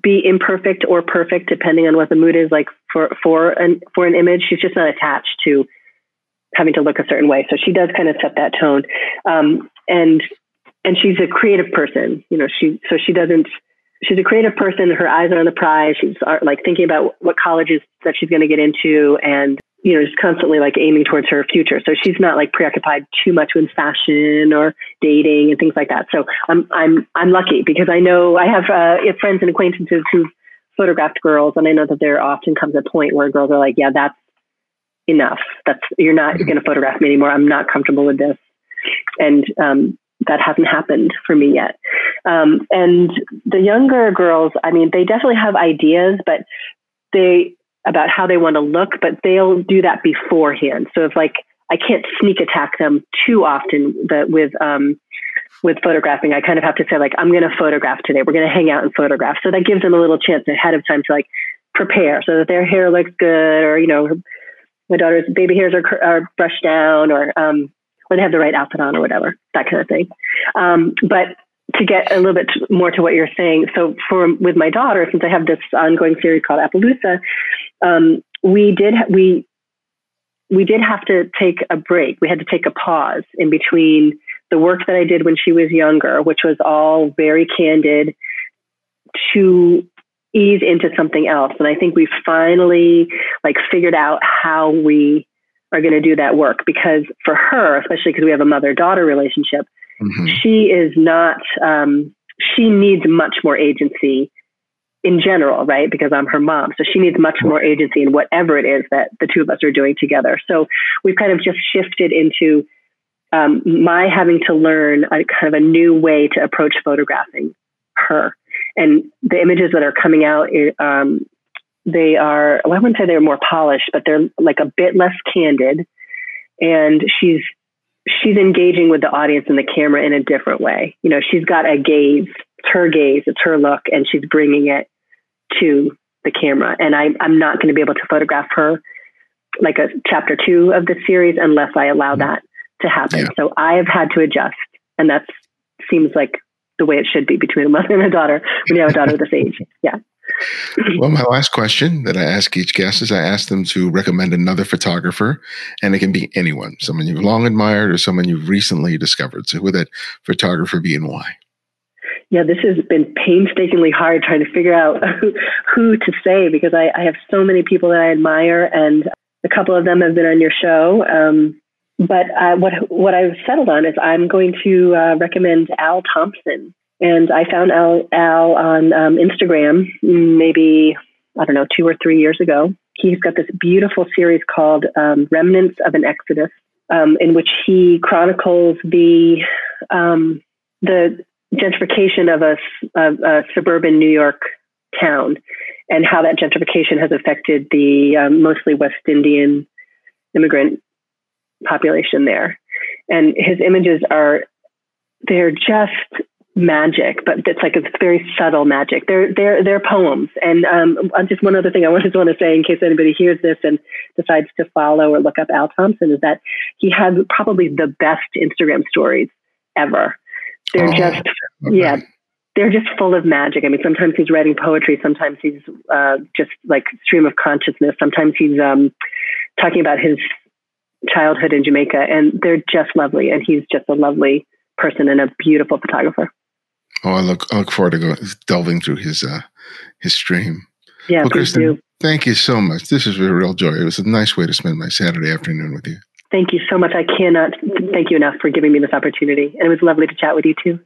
be imperfect or perfect depending on what the mood is like for for an for an image. She's just not attached to having to look a certain way so she does kind of set that tone um, and and she's a creative person you know she so she doesn't she's a creative person her eyes are on the prize she's uh, like thinking about what colleges that she's going to get into and you know, just constantly like aiming towards her future. So she's not like preoccupied too much with fashion or dating and things like that. So I'm I'm I'm lucky because I know I have uh, friends and acquaintances who've photographed girls, and I know that there often comes a point where girls are like, "Yeah, that's enough. That's you're not mm-hmm. going to photograph me anymore. I'm not comfortable with this." And um, that hasn't happened for me yet. Um, and the younger girls, I mean, they definitely have ideas, but they about how they want to look, but they'll do that beforehand. So if like I can't sneak attack them too often that with um, with photographing, I kind of have to say like I'm going to photograph today. We're going to hang out and photograph. So that gives them a little chance ahead of time to like prepare so that their hair looks good, or you know, my daughter's baby hairs are, are brushed down, or um, or they have the right outfit on, or whatever that kind of thing. Um, but to get a little bit more to what you're saying, so for with my daughter, since I have this ongoing series called Appaloosa, um, we did we we did have to take a break. We had to take a pause in between the work that I did when she was younger, which was all very candid, to ease into something else. And I think we've finally like figured out how we are going to do that work because for her, especially because we have a mother daughter relationship, mm-hmm. she is not. Um, she needs much more agency in general, right? Because I'm her mom. So she needs much more agency in whatever it is that the two of us are doing together. So we've kind of just shifted into um, my having to learn a kind of a new way to approach photographing her. And the images that are coming out, um, they are, well, I wouldn't say they're more polished, but they're like a bit less candid. And she's, she's engaging with the audience and the camera in a different way. You know, she's got a gaze it's her gaze, it's her look, and she's bringing it to the camera. And I, I'm not going to be able to photograph her like a chapter two of the series unless I allow mm-hmm. that to happen. Yeah. So I have had to adjust, and that seems like the way it should be between a mother and a daughter when you have a daughter this age. Yeah. well, my last question that I ask each guest is I ask them to recommend another photographer, and it can be anyone, someone you've long admired or someone you've recently discovered. So, who would that photographer be and why? yeah, this has been painstakingly hard trying to figure out who, who to say because I, I, have so many people that I admire, and a couple of them have been on your show. Um, but uh, what what I've settled on is I'm going to uh, recommend Al Thompson, and I found Al Al on um, Instagram maybe I don't know two or three years ago. He's got this beautiful series called um, Remnants of an Exodus, um, in which he chronicles the um, the gentrification of a, a, a suburban New York town and how that gentrification has affected the um, mostly West Indian immigrant population there. And his images are, they're just magic, but it's like it's very subtle magic. They're they're they're poems. And um, just one other thing I just want to say in case anybody hears this and decides to follow or look up Al Thompson is that he has probably the best Instagram stories ever. They're oh, just okay. yeah, they're just full of magic. I mean, sometimes he's writing poetry, sometimes he's uh, just like stream of consciousness, sometimes he's um, talking about his childhood in Jamaica, and they're just lovely. And he's just a lovely person and a beautiful photographer. Oh, I look I look forward to go, delving through his uh, his stream. Yeah, well, Kristen, do. thank you so much. This was a real joy. It was a nice way to spend my Saturday afternoon with you. Thank you so much. I cannot thank you enough for giving me this opportunity, and it was lovely to chat with you too.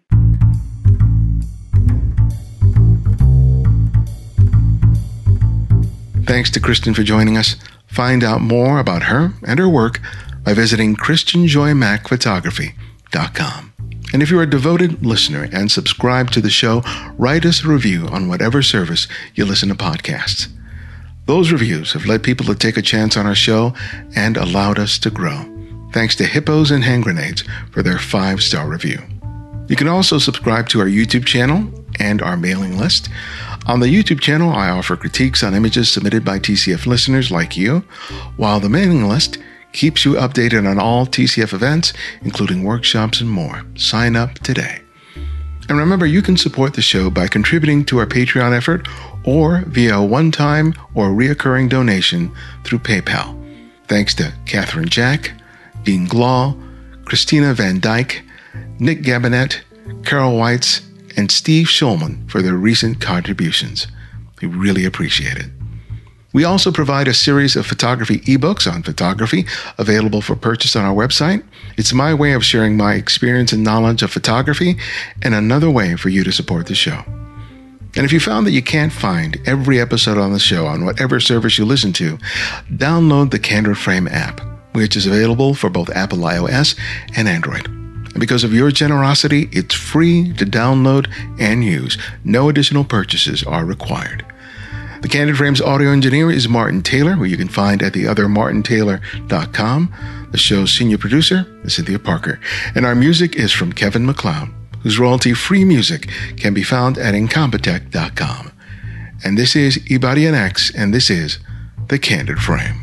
Thanks to Kristen for joining us. Find out more about her and her work by visiting KristenJoyEmackPhotography.com. And if you're a devoted listener and subscribe to the show, write us a review on whatever service you listen to podcasts. Those reviews have led people to take a chance on our show and allowed us to grow. Thanks to Hippos and Hand Grenades for their five star review. You can also subscribe to our YouTube channel and our mailing list. On the YouTube channel, I offer critiques on images submitted by TCF listeners like you, while the mailing list keeps you updated on all TCF events, including workshops and more. Sign up today. And remember, you can support the show by contributing to our Patreon effort or via a one time or reoccurring donation through PayPal. Thanks to Catherine Jack, Dean Glaw, Christina Van Dyke, Nick Gabinet, Carol Weitz, and Steve Schulman for their recent contributions. We really appreciate it. We also provide a series of photography ebooks on photography available for purchase on our website. It's my way of sharing my experience and knowledge of photography and another way for you to support the show. And if you found that you can't find every episode on the show on whatever service you listen to, download the Candid Frame app, which is available for both Apple iOS and Android. And because of your generosity, it's free to download and use. No additional purchases are required. The Candid Frames audio engineer is Martin Taylor, who you can find at theothermartintaylor.com. The show's senior producer is Cynthia Parker. And our music is from Kevin MacLeod, whose royalty free music can be found at incompetech.com. And this is Ibarionex, and this is The Candid Frame.